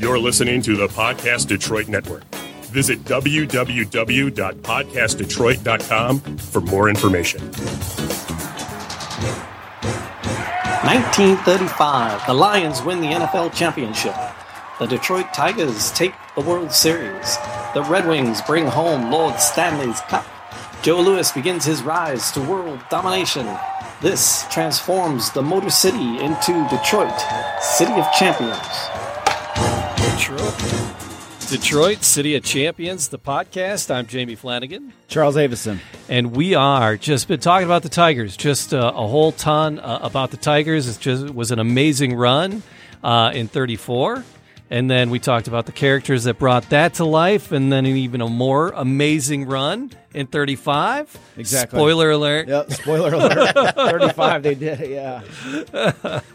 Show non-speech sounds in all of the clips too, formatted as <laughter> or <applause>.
You're listening to the Podcast Detroit Network. Visit www.podcastdetroit.com for more information. 1935, the Lions win the NFL championship. The Detroit Tigers take the World Series. The Red Wings bring home Lord Stanley's Cup. Joe Louis begins his rise to world domination. This transforms the Motor City into Detroit, City of Champions. Detroit. Detroit, City of Champions, the podcast. I'm Jamie Flanagan. Charles Avison. And we are just been talking about the Tigers, just uh, a whole ton uh, about the Tigers. It just was an amazing run uh, in 34. And then we talked about the characters that brought that to life, and then an even a more amazing run in 35. Exactly. Spoiler alert. Yep, spoiler alert. <laughs> 35, they did it, yeah. <laughs>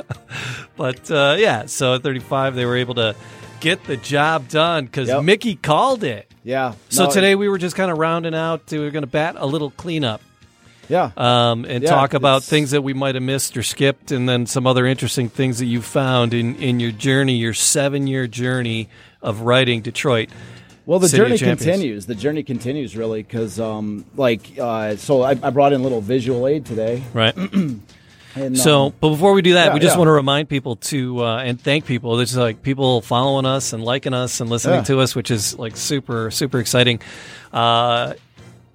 But uh, yeah, so at 35, they were able to get the job done because Yep. Mickey called it. Yeah. So No, today we were just kind of rounding out. We were going to bat a little cleanup Yeah. um, and Yeah, talk about things that we might have missed or skipped, and then some other interesting things that you found in, in your journey, your seven year journey of writing Detroit. Well, the City journey continues. The journey continues, really, because, um, like, uh, so I, I brought in a little visual aid today. Right. <clears throat> And, So, um, but before we do that, yeah, we just yeah. want to remind people to uh, and thank people. There's like people following us and liking us and listening Yeah. to us, which is like super super exciting. Uh,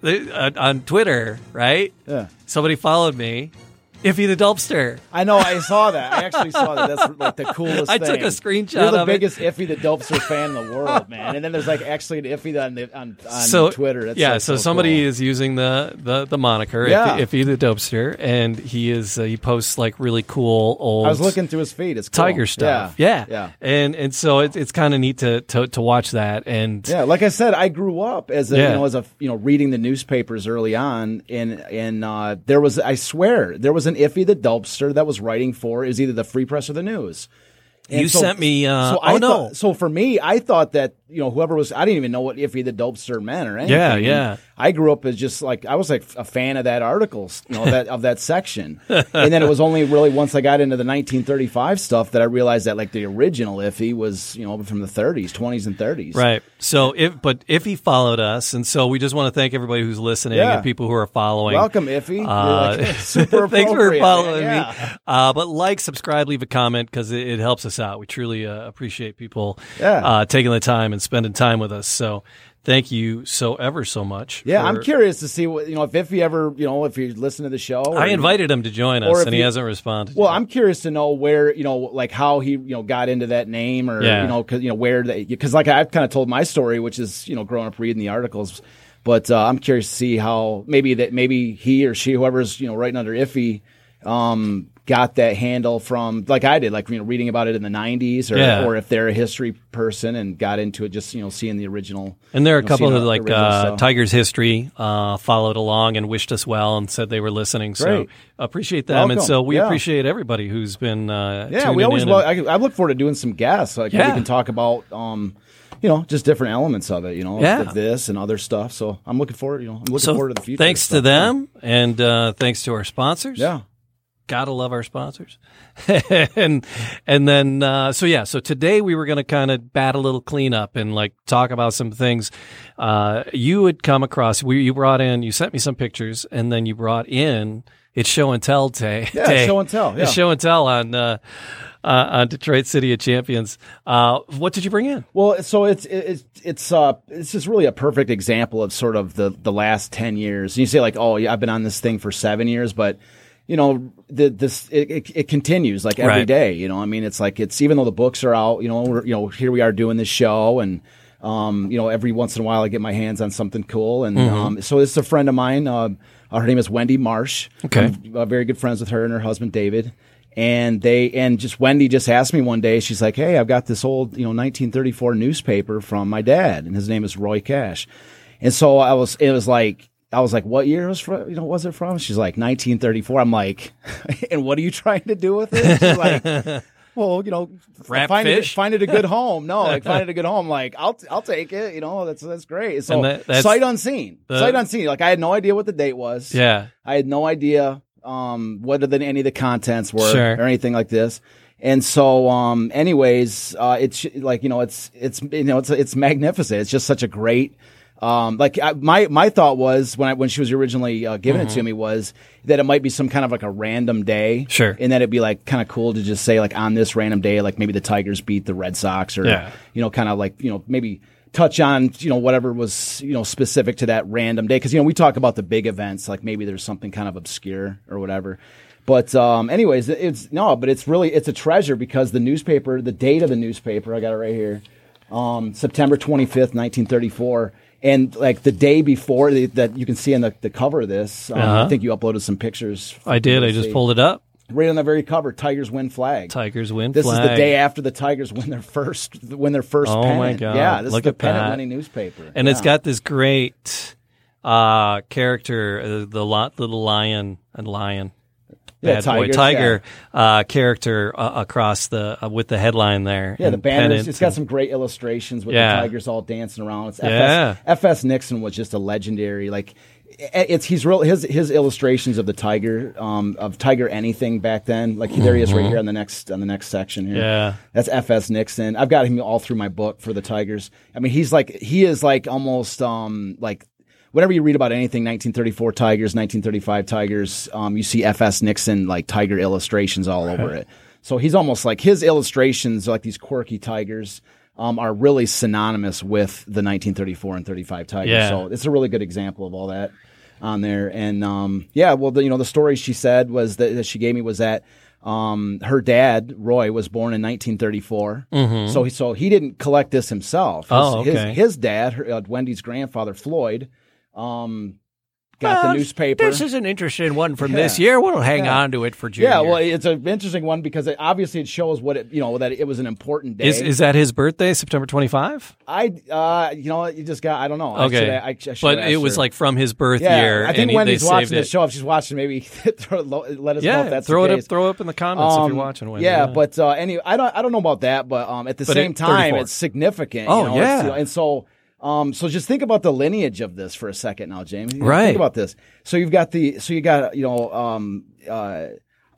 they- uh, on Twitter, right? yeah. Somebody followed me, Iffy the Dopester. I know. I saw that. I actually saw that. That's like the coolest. I thing. took a screenshot You're the of it. biggest Iffy the Dopester fan in the world, man. And then there's like actually an Iffy on the, on, on so Twitter. That's yeah, so, so somebody cool. is using the the, the moniker Yeah. if, if the Dopester, and he is uh, he posts like really cool old. I was looking through his feed. It's cool. Tiger stuff, yeah, yeah. and and so it, it's kind of neat to, to to watch that, and Yeah, like I said, I grew up as a Yeah. you know as a you know reading the newspapers early on, and and uh, there was I swear there was an Iffy the Dopester that was writing for is either the Free Press or the News. And You sent me, uh, I oh, no. thought- so for me, I thought that you know whoever was I didn't even know what Iffy the Dopester meant or anything. Yeah, And yeah. I grew up as just like I was like a fan of that article, you know that of that section, <laughs> and then it was only really once I got into the 1935 stuff that I realized that like the original Iffy was you know from the 30s, 20s, and 30s. Right. So if but if he followed us, and so we just want to thank everybody who's listening Yeah. and people who are following. Welcome, Iffy. Uh, like, <laughs> <laughs> super thanks for following man. me. Uh, but like, subscribe, leave a comment because it, it helps us out. We truly uh, appreciate people Yeah. uh, taking the time and spending time with us. So thank you so ever so much. Yeah, for- I'm curious to see what you know if Iffy ever you know if you listen to the show. I invited him to join us, if and he you- hasn't responded. Well, yet. I'm curious to know where you know like how he you know got into that name or Yeah. you know because you know where they because like I've kind of told my story, which is you know growing up reading the articles. But uh, I'm curious to see how maybe that maybe he or she whoever's you know writing under Iffy um, got that handle from like I did, like you know reading about it in the '90s, or Yeah. or if they're a history person and got into it just you know seeing the original. And there are a you know, couple of like original uh, stuff. Tigers history uh, followed along and wished us well and said they were listening. So Great. appreciate them, and so we Yeah. appreciate everybody who's been uh, Yeah, we always. in Lo- and- I, I look forward to doing some guests. Like Yeah. we can talk about, um, you know, just different elements of it. You know, Yeah. this and other stuff. So I'm looking forward. You know, I'm looking so forward to the future. thanks to them, and uh, thanks to our sponsors. Yeah. Gotta love our sponsors <laughs> and and then uh, so yeah so today we were going to kind of bat a little cleanup and like talk about some things uh, you had come across we you brought in you sent me some pictures and then you brought in it's show and tell day Yeah, day. show and tell, yeah. It's show and tell on uh, uh, on Detroit City of Champions uh, what did you bring in Well, so it's it's it's uh it's just really a perfect example of sort of the the last ten years. And You say like, oh, yeah, I've been on this thing for seven years, but you know, the, this it, it, it continues like every Right. day. You know, I mean, it's like it's even though the books are out. You know, we're, you know, here we are doing this show, and um, you know, every once in a while I get my hands on something cool, and Mm-hmm. um, so this is a friend of mine. Uh, her name is Wendy Marsh. Okay. I'm uh, very good friends with her and her husband David. And they and just Wendy just asked me one day. She's like, "Hey, I've got this old, you know, 1934 newspaper from my dad, and his name is Roy Cash." And so I was, it was like, I was like, "What year was from? You know, was it from?" She's like, "1934." I'm like, <laughs> "And what are you trying to do with it?" She's like, <laughs> "Well, you know, find fish? it, find it a good home." No, like find it a good <laughs> home. Like I'll, I'll take it. You know, that's that's great. So that- that's sight unseen, the- sight unseen. Like I had no idea what the date was. yeah I had no idea um, what the, any of the contents were Sure. or anything like this. And so, um, anyways, uh, it's like you know, it's it's you know, it's it's magnificent. It's just such a great. Um, like I, my my thought was when I when she was originally uh, giving it to me was that it might be some kind of like a random day, Sure. and that it'd be like kind of cool to just say like on this random day, like maybe the Tigers beat the Red Sox, or Yeah. you know, kind of like you know maybe touch on you know whatever was you know specific to that random day because you know we talk about the big events like maybe there's something kind of obscure or whatever but um anyways it's no but it's really it's a treasure because the newspaper the date of the newspaper i got it right here um september 25th 1934 and like the day before the, that you can see on the, the cover of this um, Uh-huh. i think you uploaded some pictures I did. I just pulled it up. right on the very cover tigers win flag Tigers win flag. this flag. is the day after the Tigers win their first win their first Oh, my. God. Yeah, this Look is the pennant winning newspaper. and it's got this great uh, character, uh, the lot, little lion, and lion, Yeah, bad boy tigers, tiger uh, character uh, across the uh, with the headline there. Yeah, the banners. It's got and- some great illustrations with Yeah. the tigers all dancing around. It's Yeah. FS, FS Nixon was just a legendary. Like, it's he's real. His his illustrations of the tiger, um, of Tiger anything back then. Like there he is right here on the next on the next section here. Mm-hmm. Yeah. that's FS Nixon. I've got him all through my book for the Tigers. I mean, he's like he is like almost um like. Whenever you read about anything, 1934 Tigers, 1935 Tigers, um, you see FS Nixon like tiger illustrations all over it. So he's almost like his illustrations, like these quirky tigers, um, are really synonymous with the 1934 and 35 tigers. Yeah. So it's a really good example of all that on there. And um, yeah, well, the, you know, the story she said was that, that she gave me was that um, her dad Roy was born in 1934. So he so he didn't collect this himself. His, Mm-hmm. Oh, okay. his, his dad, her, uh, Wendy's grandfather Floyd, um, got the newspaper. This is an interesting one from Yeah. this year. We'll hang Yeah. on to it for Junior. yeah, well, it's an interesting one because it, obviously it shows what it, you know, that it was an important day. is is that his birthday, September twenty five? I, uh, you know, what, you just got, I don't know. I Okay, should- I, I should but it was her. like from his birth yeah, year. I think Wendy's watching the show. If she's watching, maybe <laughs> throw, let us know if Yeah, that's throw the it case. up. Throw it up in the comments if Um, you're watching. Wendy. yeah, but uh, anyway, I don't, I don't know about that, but um, at the But same time, 34. it's significant. Oh, you know, yeah. and so, um, so just think about the lineage of this for a second now, James. You know, Right. Think about this. So you've got the, so you got, you know, um, uh,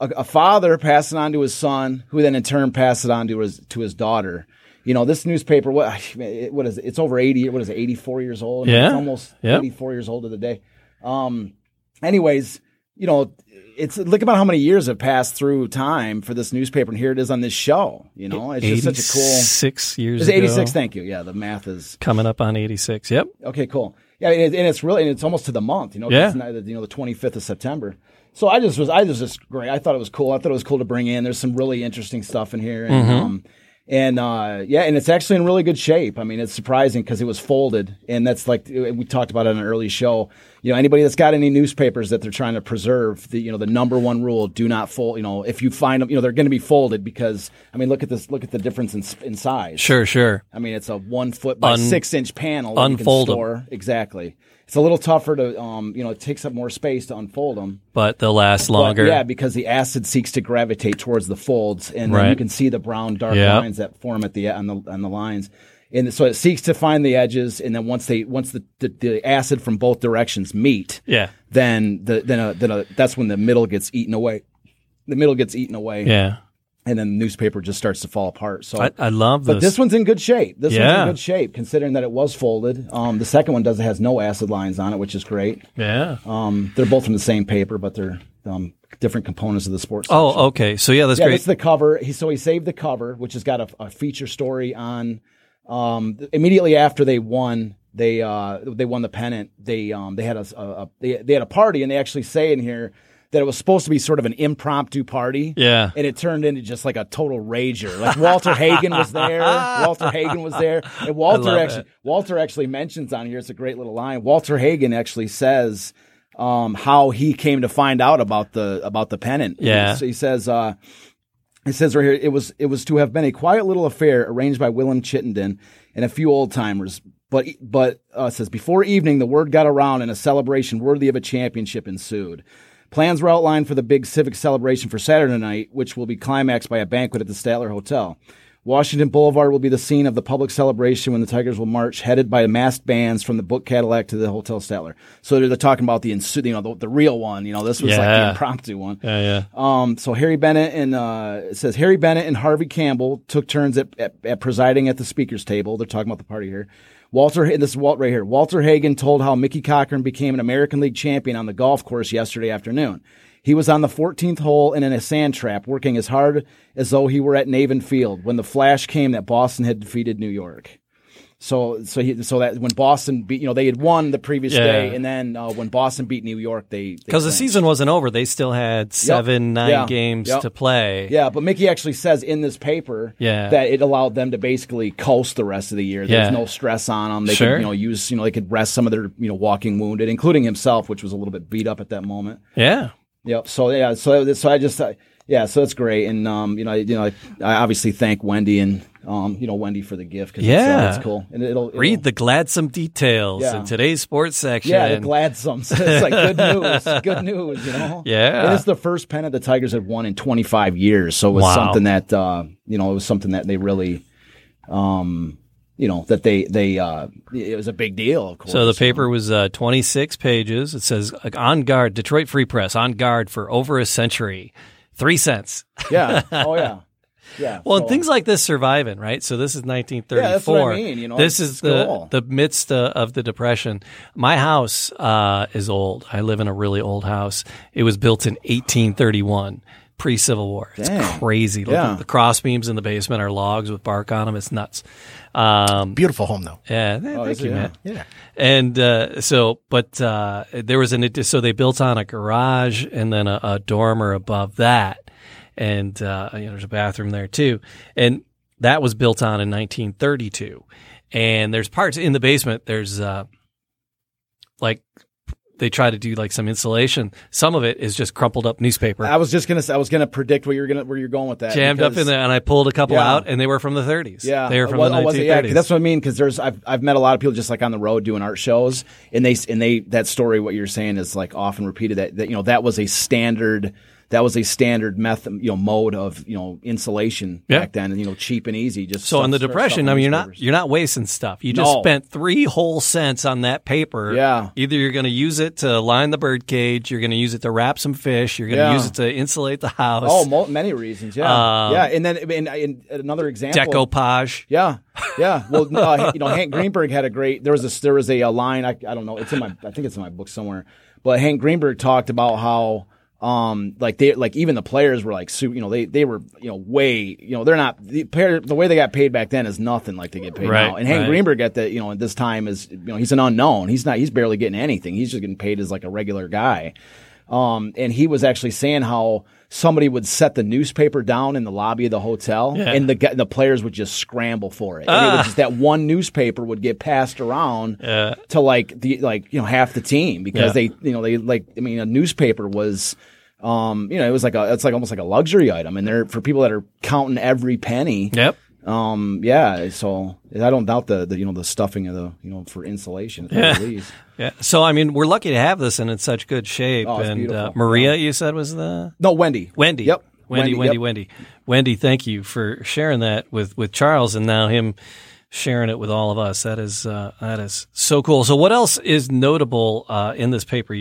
a, a father passing on to his son, who then in turn passes it on to his to his daughter. You know, this newspaper, what, <sighs> what is it? It's over eighty. What is it? Eighty four years old. Yeah. it's almost Yep. eighty four years old of the day. Um, anyways, you know, it's look about how many years have passed through time for this newspaper, and here it is on this show. You know, it's just such a cool. six years. It's eighty six. Thank you. Yeah, the math is Coming up on eighty six. Yep. okay. Cool. Yeah, and, it, and it's really and it's almost to the month. You know, Yeah. it's not- you know the twenty fifth of September. So I just was I was just great. I thought it was cool. I thought it was cool to bring in. There's some really interesting stuff in here, and Mm-hmm. um, and uh, yeah, and it's actually in really good shape. I mean, it's surprising because it was folded, and that's like we talked about it in an early show. You know, anybody that's got any newspapers that they're trying to preserve, the you know the number one rule: do not fold. You know, if you find them, you know they're going to be folded because I mean, look at this. Look at the difference in, in size. Sure. Sure. I mean, it's a one foot by Un- six inch panel. that you can unfold 'em. store. Exactly. It's a little tougher to, um, you know, it takes up more space to unfold them. But they'll last But, longer. yeah, because the acid seeks to gravitate towards the folds, and then Right. you can see the brown dark Yeah. lines that form at the on the on the lines. And so it seeks to find the edges, and then once they once the, the, the acid from both directions meet, Yeah. then the then a, then a, that's when the middle gets eaten away. The middle gets eaten away, Yeah. and then the newspaper just starts to fall apart. So I, I love this. but this one's in good shape. This one's in good shape, considering that it was folded. Um, the second one does has no acid lines on it, which is great. yeah. Um, they're both from the same paper, but they're um, different components of the sports. section. Oh, okay. So yeah, that's yeah, great. this is the cover. He so he saved the cover, which has got a, a feature story on. Um, immediately after they won, they uh, they won the pennant. They um, they had a, a, a they, they had a party, and they actually say in here that it was supposed to be sort of an impromptu party. Yeah. and it turned into just like a total rager. Like Walter Hagen was there. <laughs> Walter Hagen was there, and Walter actually it. Walter actually mentions on here. It's a great little line. Walter Hagen actually says um, how he came to find out about the about the pennant. Yeah. So he says. Uh, it says right here, it was it was to have been a quiet little affair arranged by Willem Chittenden and a few old timers. But but uh, says before evening, the word got around and a celebration worthy of a championship ensued. Plans were outlined for the big civic celebration for Saturday night, which will be climaxed by a banquet at the Statler Hotel. Washington Boulevard will be the scene of the public celebration when the Tigers will march, headed by masked bands from the Book Cadillac to the Hotel Statler. So they're, they're talking about the insu- you know the, the real one. You know, this was like the impromptu one. Yeah, yeah. Um, so Harry Bennett and uh, it says Harry Bennett and Harvey Campbell took turns at, at, at presiding at the speakers table. They're talking about the party here. Walter, and this is Walt right here. Walter Hagen told how Mickey Cochrane became an American League champion on the golf course yesterday afternoon. He was on the 14th hole and in a sand trap, working as hard as though he were at Navin Field when the flash came that Boston had defeated New York. So, so he, so that when Boston beat, you know, they had won the previous Yeah. day, and then uh, when Boston beat New York, they Because the season wasn't over, they still had seven, nine Yeah. games Yep. to play. Yeah, but Mickey actually says in this paper Yeah. that it allowed them to basically coast the rest of the year. There's Yeah. no stress on them. They Sure. could, you know, use, you know, they could rest some of their, you know, walking wounded, including himself, which was a little bit beat up at that moment. Yeah. Yep. So yeah, so so I just uh, yeah, so that's great, and um, you know, I, you know, I, I obviously thank Wendy and um, you know, Wendy for the gift because Yeah. it's, uh, it's cool, and it'll, it'll Read the gladsome details Yeah. in today's sports section. Yeah, the gladsome. So <laughs> it's like good news. Good news, you know? <laughs> Yeah. And it's the first pennant the Tigers had won in 25 years. So it was Wow. something that, uh, you know, it was something that they really, um, you know, that they, they, uh, it was a big deal, of course. So the paper was uh, 26 pages. It says on guard, Detroit Free Press, on guard for over a century, three cents. Yeah. Oh, <laughs> yeah. Yeah. Well, So- and things like this surviving, right? So this is 1934. Yeah, that's what I mean, you know, this is the cool. the midst uh, of the depression. My house uh, is old. I live in a really old house. It was built in 1831, pre Civil War. It's Dang. crazy. Look, Yeah. The cross beams in the basement are logs with bark on them. It's nuts. Um, Beautiful home though. yeah, Oh, thank you, Yeah. man. Yeah. And uh, so, but uh, there was an so they built on a garage and then a, a dormer above that, and uh, you know, there's a bathroom there too, and that was built on in 1932. And there's parts in the basement. There's uh, like they try to do like some insulation. Some of it is just crumpled up newspaper. I was just gonna, I was gonna predict where you're gonna, where you're going with that. Jammed up in there, and I pulled a couple Yeah. out, and they were from the 30s. Yeah, they were from Well, the oh, was it? Yeah, 'cause 1930s. that's what I mean. Because there's, I've, I've met a lot of people just like on the road doing art shows, and they, and they, that story, what you're saying is like often repeated. That, that you know, that was a standard, that was a standard method, you know, mode of you know insulation Yeah. back then, and you know, cheap and easy. Just So in the depression, I mean, you're not you're not wasting stuff. You just No. spent three whole cents on that paper. Yeah. Either you're going to use it to line the bird cage, you're going to use it to wrap some fish, you're going to Yeah. use it to insulate the house. Oh, mo- many reasons. Yeah, Um, yeah, and then and, and another example. decoupage. Yeah, yeah. Well, uh, you know, Hank Greenberg had a great. There was a there was a, uh line. I, I don't know. It's in my. I think it's in my book somewhere. But Hank Greenberg talked about how. Um, like they, like even the players were like, su- you know, they, they were, you know, way, you know, they're not, the player, the way they got paid back then is nothing like they get paid Right, now. And Hank right. Greenberg at the, you know, at this time is, you know, he's an unknown. He's not, he's barely getting anything. He's just getting paid as like a regular guy. Um, and he was actually saying how somebody would set the newspaper down in the lobby of the hotel, Yeah. and the the players would just scramble for it. And it Ah. would just that one newspaper would get passed around Yeah. to like the like you know half the team because Yeah. they you know they like I mean a newspaper was. Um, you know, it was like a, it's like almost like a luxury item, and they're for people that are counting every penny. Yep. Um, yeah, so I don't doubt the, the you know the stuffing of the you know for insulation at the Yeah. least. <laughs> Yeah. So I mean, we're lucky to have this and in such good shape. Oh, it's and uh. Maria, you said was the No, Wendy. Wendy. Yep. Wendy, Wendy, yep. Wendy, Wendy. Thank you for sharing that with with Charles, and now him sharing it with all of us. That is uh, that is so cool. So, what else is notable uh, in this paper?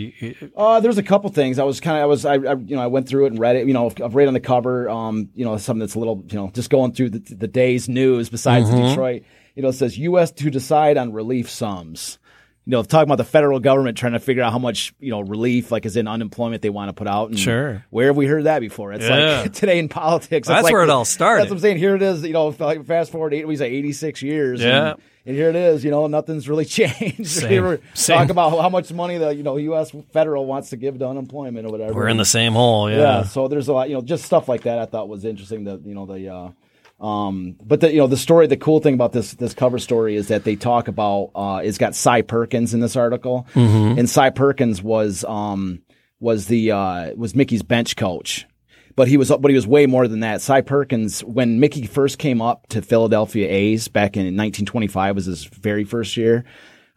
Uh, there's a couple things. I was kind of, I was, I, I, you know, I went through it and read it. You know, I've read on the cover. Um, you know, something that's a little, you know, just going through the, the day's news. Besides Mm-hmm. Detroit, you know, it says U.S. to decide on relief sums. You know, talking about the federal government trying to figure out how much, you know, relief, like as in unemployment, they want to put out. And Sure. Where have we heard that before? It's Yeah. like <laughs> today in politics. That's like where it all started. That's what I'm saying. Here it is. You know, like fast forward, eight, we say 86 years. Yeah. And, and here it is. You know, nothing's really <laughs> changed. Same. We're Same. talking about how much money the you know U.S. federal wants to give to unemployment or whatever. we're in the same hole. Yeah. yeah. So there's a lot, you know, just stuff like that. I thought was interesting. That you know the. Uh, um, but the you know the story, the cool thing about this this cover story is that they talk about uh, it's got Cy Perkins in this article, and Cy Perkins was um was the uh, was Mickey's bench coach, but he was but he was way more than that. Cy Perkins, when Mickey first came up to Philadelphia A's back in 1925, was his very first year.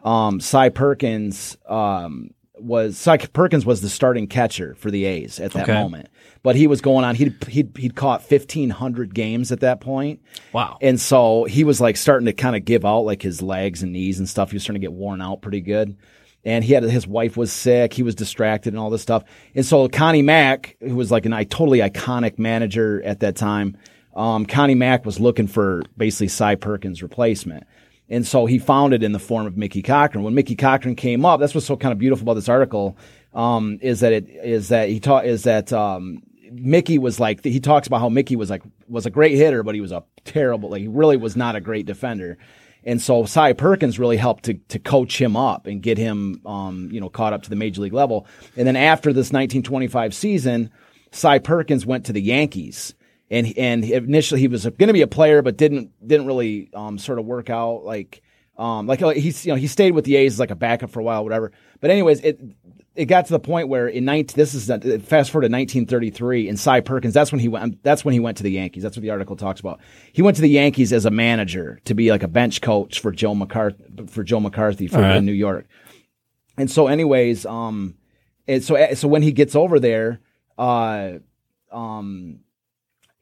Um, Cy Perkins um, was Cy Perkins was the starting catcher for the A's at that Okay. moment, but he was going on. He'd he'd he'd caught fifteen hundred games at that point. Wow. And so he was like starting to kind of give out like his legs and knees and stuff. He was starting to get worn out pretty good. And he had his wife was sick. He was distracted and all this stuff. And so Connie Mack, who was like an I totally iconic manager at that time, um, Connie Mack was looking for basically Cy Perkins' replacement. And so he found it in the form of Mickey Cochrane. When Mickey Cochrane came up, that's what's so kind of beautiful about this article, um, is that it is that he taught is that um, Mickey was like he talks about how Mickey was like was a great hitter, but he was a terrible like he really was not a great defender. And so Cy Perkins really helped to to coach him up and get him um, you know caught up to the major league level. And then after this 1925 season, Cy Perkins went to the Yankees. And and initially he was going to be a player, but didn't didn't really um, sort of work out like um, like he's you know he stayed with the A's as like a backup for a while, whatever. But anyways, it it got to the point where in 19, this is fast forward to 1933 and Cy Perkins that's when he went that's when he went to the Yankees that's what the article talks about he went to the Yankees as a manager to be like a bench coach for Joe McCarthy for Joe McCarthy for right. in New York and so anyways um and so so when he gets over there uh um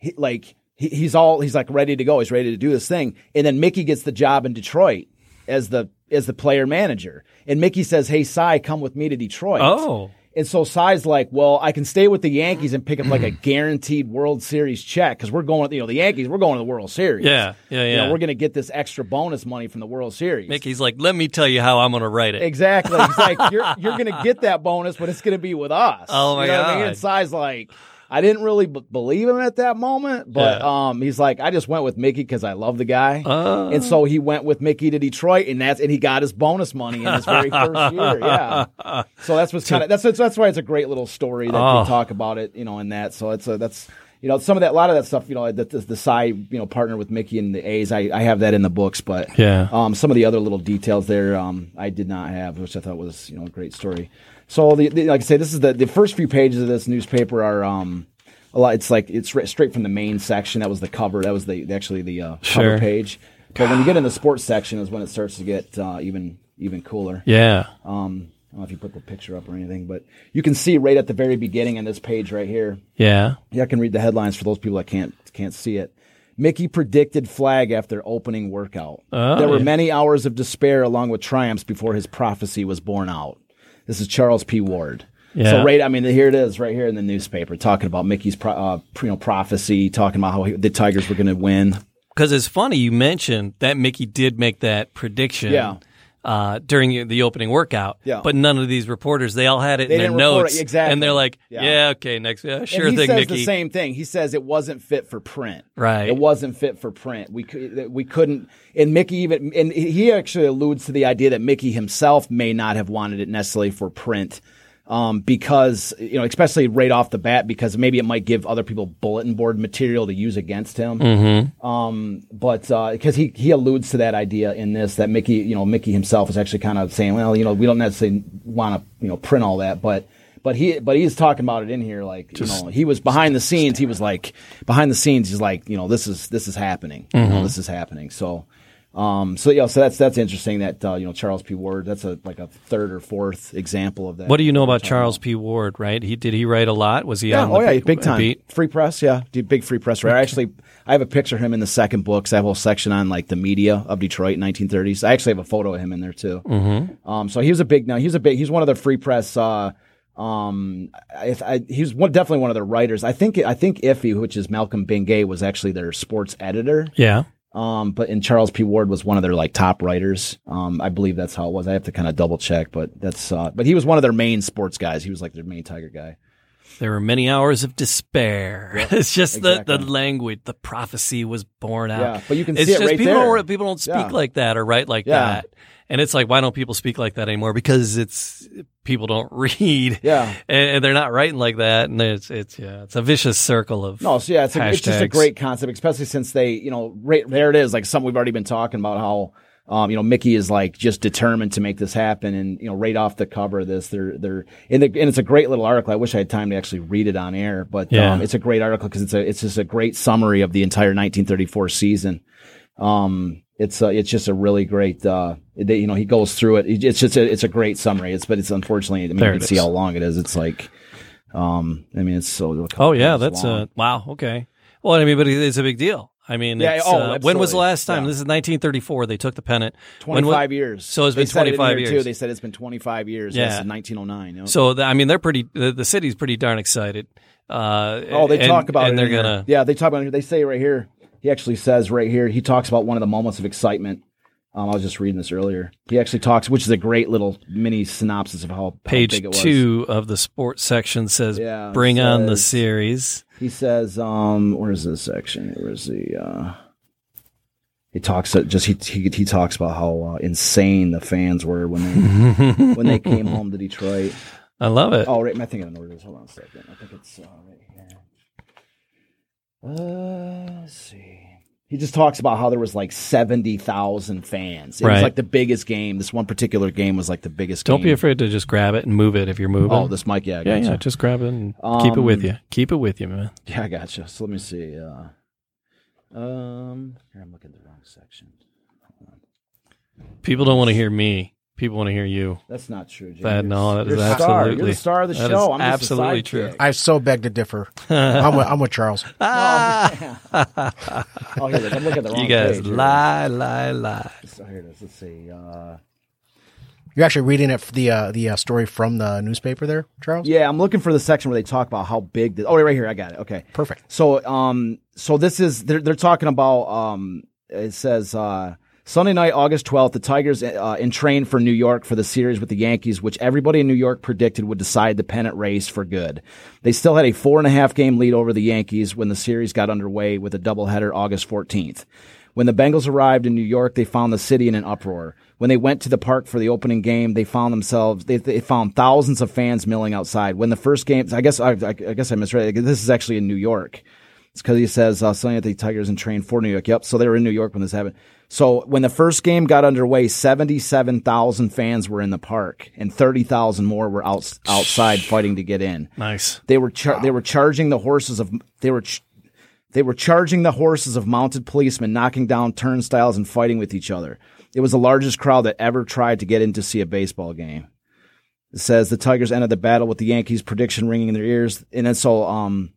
he, like he, he's all he's like ready to go he's ready to do this thing and then Mickey gets the job in Detroit as the as the player manager and Mickey says hey Cy come with me to Detroit Oh. and so Cy's like, well, I can stay with the Yankees and pick up like a <clears throat> guaranteed World Series check because we're going, you know, the Yankees, we're going to the World Series. Yeah, yeah, You know, yeah. we're going to get this extra bonus money from the World Series. Mickey's like, let me tell you how I'm going to write it. Exactly. He's like, you're you're going to get <laughs> that bonus, but it's going to be with us. Oh, my you know What I mean? God. And Cy's like, I didn't really b- believe him at that moment, but Yeah. um, he's like, I just went with Mickey because I love the guy, Oh. and so he went with Mickey to Detroit, and that's and he got his bonus money in his very first year. Yeah. <laughs> So that's what's kind of that's that's why it's a great little story that Oh. we talk about it, you know, in that. So it's a that's you know some of that a lot of that stuff, you know, the the, the side you know partner with Mickey and the A's. I, I have that in the books, but Yeah. um, some of the other little details there um, I did not have, which I thought was you know a great story. So the, the like I say, this is the the first few pages of this newspaper are um a lot. It's like it's straight from the main section. That was the cover. That was the actually the uh, Sure. cover page. But when you get in the sports section, is when it starts to get uh, even even cooler. Yeah. Um, I don't know if you put the picture up or anything, but you can see right at the very beginning on this page right here. Yeah. Yeah, I can read the headlines for those people that can't can't see it. Mickey predicted flag after opening workout. Oh, there were many hours of despair along with triumphs before his prophecy was borne out. This is Charles P. Ward. Yeah. So right, I mean, here it is, right here in the newspaper, talking about Mickey's pro, uh, you know prophecy, talking about how he, the Tigers were going to win. Because it's funny you mentioned that Mickey did make that prediction. Yeah. Uh, during the opening workout, Yeah. but none of these reporters they all had it They in their didn't report it, notes, exactly. and they're like, Yeah. "Yeah, okay, next, yeah, sure and he thing, says Mickey." the same thing. He says it wasn't fit for print. Right. It wasn't fit for print. We could, we couldn't. And Mickey even and he actually alludes to the idea that Mickey himself may not have wanted it necessarily for print. Um, because you know, especially right off the bat, because maybe it might give other people bulletin board material to use against him. Mm-hmm. Um, but because he he alludes to that idea in this that Mickey, you know, Mickey himself is actually kind of saying, well, you know, we don't necessarily want to, you know, print all that, but. But he, but he's talking about it in here, like you know, he was behind the scenes. He was like behind the scenes. He's like, you know, this is this is happening. Mm-hmm. know, this is happening. So, um, so yeah, so that's that's interesting. That uh, you know, Charles P. Ward. That's a like a third or fourth example of that. What do you know about Charles P. Ward? Right? He did he write a lot? Was he yeah, oh yeah, big time. beat? Free press, yeah, big free press writer. Actually, I have a picture of him in the second book. 'cause I have a whole section on like the media of Detroit, in 1930s. I actually have a photo of him in there too. Mm-hmm. Um, so he was a big. Now he's a big. He's one of the free press. Uh, um, I, I, he was one, definitely one of the writers. I think. I think Iffy, which is Malcolm Bingay, was actually their sports editor. Yeah. Um, but and Charles P. Ward was one of their like top writers. Um, I believe that's how it was. I have to kind of double check, but that's. Uh, but he was one of their main sports guys. He was like their main Tiger guy. There were many hours of despair. <laughs> It's just the, exactly. the language, the prophecy was born out. Yeah, but you can it's see it just right people there. Don't, people don't speak Yeah. like that or write like Yeah. that. And it's like, why don't people speak like that anymore? Because it's people don't <laughs> read. Yeah. And, and they're not writing like that. And it's, it's, yeah, it's a vicious circle of. No, so yeah, it's, a, it's just a great concept, especially since they, you know, right there it is, like something we've already been talking about how, um, you know, Mickey is like just determined to make this happen, and you know, right off the cover of this, they're they're and, the, and it's a great little article. I wish I had time to actually read it on air, but Yeah. um, it's a great article because it's a it's just a great summary of the entire 1934 season. Um, it's uh, it's just a really great. Uh, they, you know, he goes through it. It's just a, it's a great summary. It's but it's unfortunately. I mean, There you can see how long it is. It's like, um, I mean, it's so. Oh yeah, that's long. uh wow. Okay. Well, I mean, but it's a big deal. I mean, Yeah, it's, oh, uh, when was the last time? Yeah. This is 1934. They took the pennant. When wa- 25 years. So it's been said it 25 years. Too. They said it's been 25 years. Yeah. Yes, in 1909. Yep. So the, I mean, they're pretty. The, the city's pretty darn excited. Uh, Oh, they and- talk about and it. they're gonna. Yeah, they talk about it. They say right here. He actually says right here. He talks about one of the moments of excitement. Um, I was just reading this earlier. He actually talks, which is a great little mini synopsis of how, how Page big it was. two of the sports section says, Yeah, "Bring on the series." He says, um, where is this section? Where's the? Uh, he talks uh, just he, he he talks about how uh, insane the fans were when they when they came <laughs> home to Detroit. I love it. Oh, right. I think I know where it is. Hold on a second. I think it's uh, right here. Uh, let's see. He just talks about how there was like seventy thousand fans. It Right. was like the biggest game. This one particular game was like the biggest. Don't game. be afraid to just grab it and move it if you're moving. Oh, this mic. Yeah, I yeah, gotcha. yeah. Just grab it and keep it with Um, you. Keep it with you, man. Yeah, I gotcha. So let me see. Uh, um, here I'm looking at the wrong section. People don't want to hear me. People want to hear you. That's not true. Jay. That- You're- no, that you're is the star. You're the star of the that show. is I'm just a absolutely sidekick. true. I so beg to differ. I'm with, I'm with Charles. <laughs> Oh, here it is. I'm looking at the <laughs> wrong you guys page. Here. lie, lie, lie. So here it is. Let's see. Uh, You're actually reading it the uh, the uh, story from the newspaper there, Charles. yeah, I'm looking for the section where they talk about how big. The, oh, right here. I got it. Okay. Perfect. So, um, so this is they're they're talking about. Um, it says uh, Sunday night, August 12th, the Tigers uh, entrained for New York for the series with the Yankees, which everybody in New York predicted would decide the pennant race for good. They still had a four and a half game lead over the Yankees when the series got underway with a doubleheader August 14th. When the Bengals arrived in New York, they found the city in an uproar. When they went to the park for the opening game, they found themselves they, they found thousands of fans milling outside. When the first game, I guess I, I, guess I misread. it. This is actually in New York. It's because he says uh, Sunday at the Tigers and trained for New York. Yep. So they were in New York when this happened. So when the first game got underway, seventy-seven thousand fans were in the park, and thirty thousand more were out, outside fighting to get in. Nice. They were char- they were charging the horses of they were ch- they were charging the horses of mounted policemen, knocking down turnstiles and fighting with each other. It was the largest crowd that ever tried to get in to see a baseball game. It says the Tigers ended the battle with the Yankees prediction ringing in their ears, and then so um,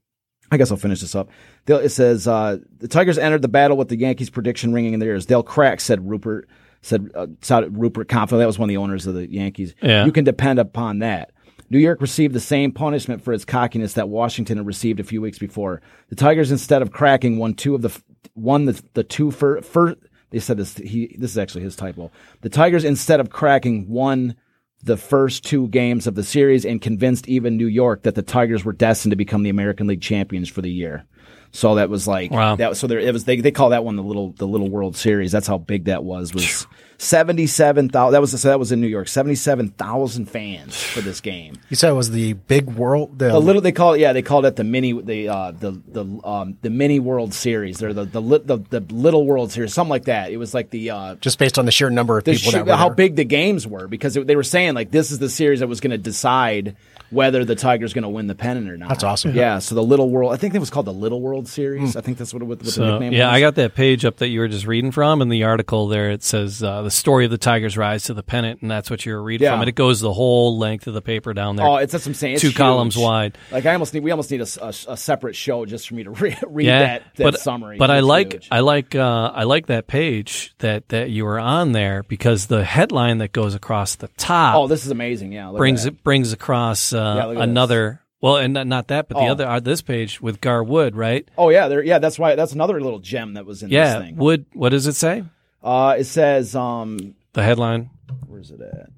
I guess I'll finish this up. They'll, it says uh, the Tigers entered the battle with the Yankees prediction ringing in their ears. They'll crack, said Ruppert. Said uh, Ruppert confident. That was one of the owners of the Yankees. Yeah. You can depend upon that. New York received the same punishment for its cockiness that Washington had received a few weeks before. The Tigers, instead of cracking, won two of the won the the two fir- first. They said this. He this is actually his typo. The Tigers, instead of cracking, won the first two games of the series and convinced even New York that the Tigers were destined to become the American League champions for the year. So that was like Wow. that. was- So there it was. They they call that one the little the little World Series. That's how big that was. Was seventy seven thousand. That was so that was in New York. Seventy seven thousand fans for this game. You said it was the big world. The, A little. They call it. Yeah, they called it the mini. The uh, the the um the mini World Series. Or the the, li- the the little World Series. Something like that. It was like the uh just based on the sheer number of people sh- that were how there. big the games were because it, they were saying like this is the series that was going to decide whether the Tigers going to win the pennant or not. That's awesome. Yeah. So the Little World, I think it was called the Little World Series. I think that's what, it, what the So nickname yeah, was. Yeah, I got that page up that you were just reading from, and the article there it says uh, the story of the Tigers' rise to the pennant, and that's what you're reading Yeah. from. And it goes the whole length of the paper down there. Oh, it's that's what I'm saying. It's two huge. columns wide. Like I almost need, we almost need a, s- a s- a separate show just for me to <laughs> re- read yeah, that, that but summary. but I like huge. I like uh, I like that page that that you were on there because the headline that goes across the top oh, this is amazing. Yeah, brings that. it brings across uh, Yeah, another. Well, and not, that, but the Oh. other uh, this page with Gar Wood, right? Oh yeah, there. Yeah, that's why. That's another little gem that was in Yeah, this thing. Wood. What does it say? Uh, it says, um, The headline. where's it at?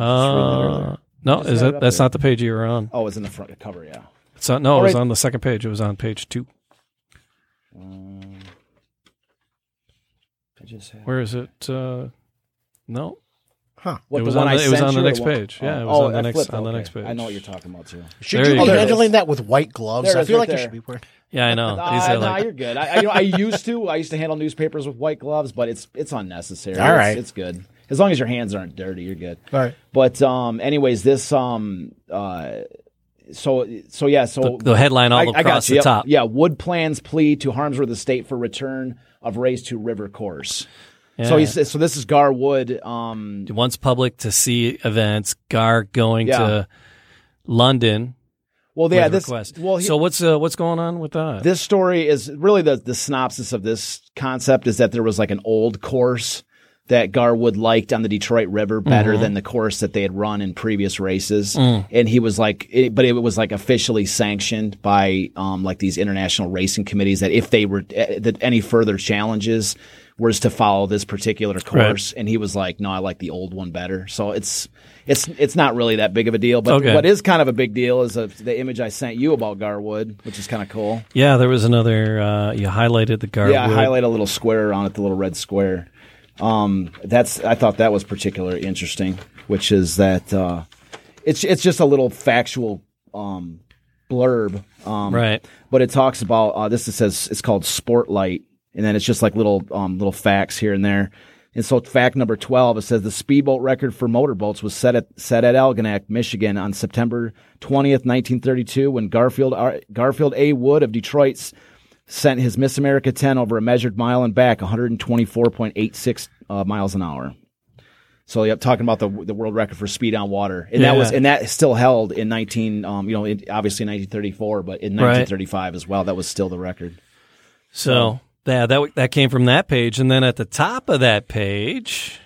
Uh, no, is it that that's there. not the page you were on? Oh, it's in the front cover. Yeah. It's on, no, Oh, it was right. on the second page. It was on page two. I just had. Where is it? Uh, no, Huh. What, It the was one on I the- it was on the next page. Yeah, Oh, it was oh, on the I next- flipped, on the okay. next page. I know what you're talking about too. Should There you you be handling that with white gloves? There I feel right like you should be wearing. yeah, I know. These Uh, are nah, like- you're good. I, I, you know, I used to. I used to handle newspapers with white gloves, but it's it's unnecessary. All It's- it's, good as long as your hands aren't dirty. You're good. All right. But um, anyways, this um, uh, so so yeah, so the, the headline all I, I across got you. the Yep. top. Yeah, Wood plans plea to Harmsworth Estate for return of Race to River Course. So Yeah. he's so this is Gar Wood. Um, once public to see events, Gar going Yeah. to London well, yeah, this request. well, he- so what's uh, what's going on with that? this story is really the the synopsis of this concept is that there was like an old course that Gar Wood liked on the Detroit River better Mm-hmm. than the course that they had run in previous races, Mm. and he was like, it, but it was like officially sanctioned by um like these international racing committees that if they were eh, that any further challenges was to follow this particular course, and he was like, no, I like the old one better. So it's it's it's not really that big of a deal, but Okay. what is kind of a big deal is uh the image I sent you about Gar Wood, which is kind of cool. yeah, there was another. Uh, you highlighted the Gar. Yeah, I highlight a little square on it, the little red square. Um, that's I thought that was particularly interesting, which is that uh, it's it's just a little factual um, blurb, um, Right. But it talks about uh, this. It says it's called Sportlight, and then it's just like little um, little facts here and there. And so, fact number twelve, it says the speedboat record for motorboats was set at set at Algonac, Michigan, on September twentieth, nineteen thirty-two, when Garfield R- Garfield A. Wood of Detroit's sent his Miss America 10 over a measured mile and back, 124.86 uh, miles an hour. So, yep, talking about the the world record for speed on water, and that was and that still held in 19, um, you know, in, obviously 1934, but in Right. 1935 as well, that was still the record. So yeah, that that came from that page, and then at the top of that page,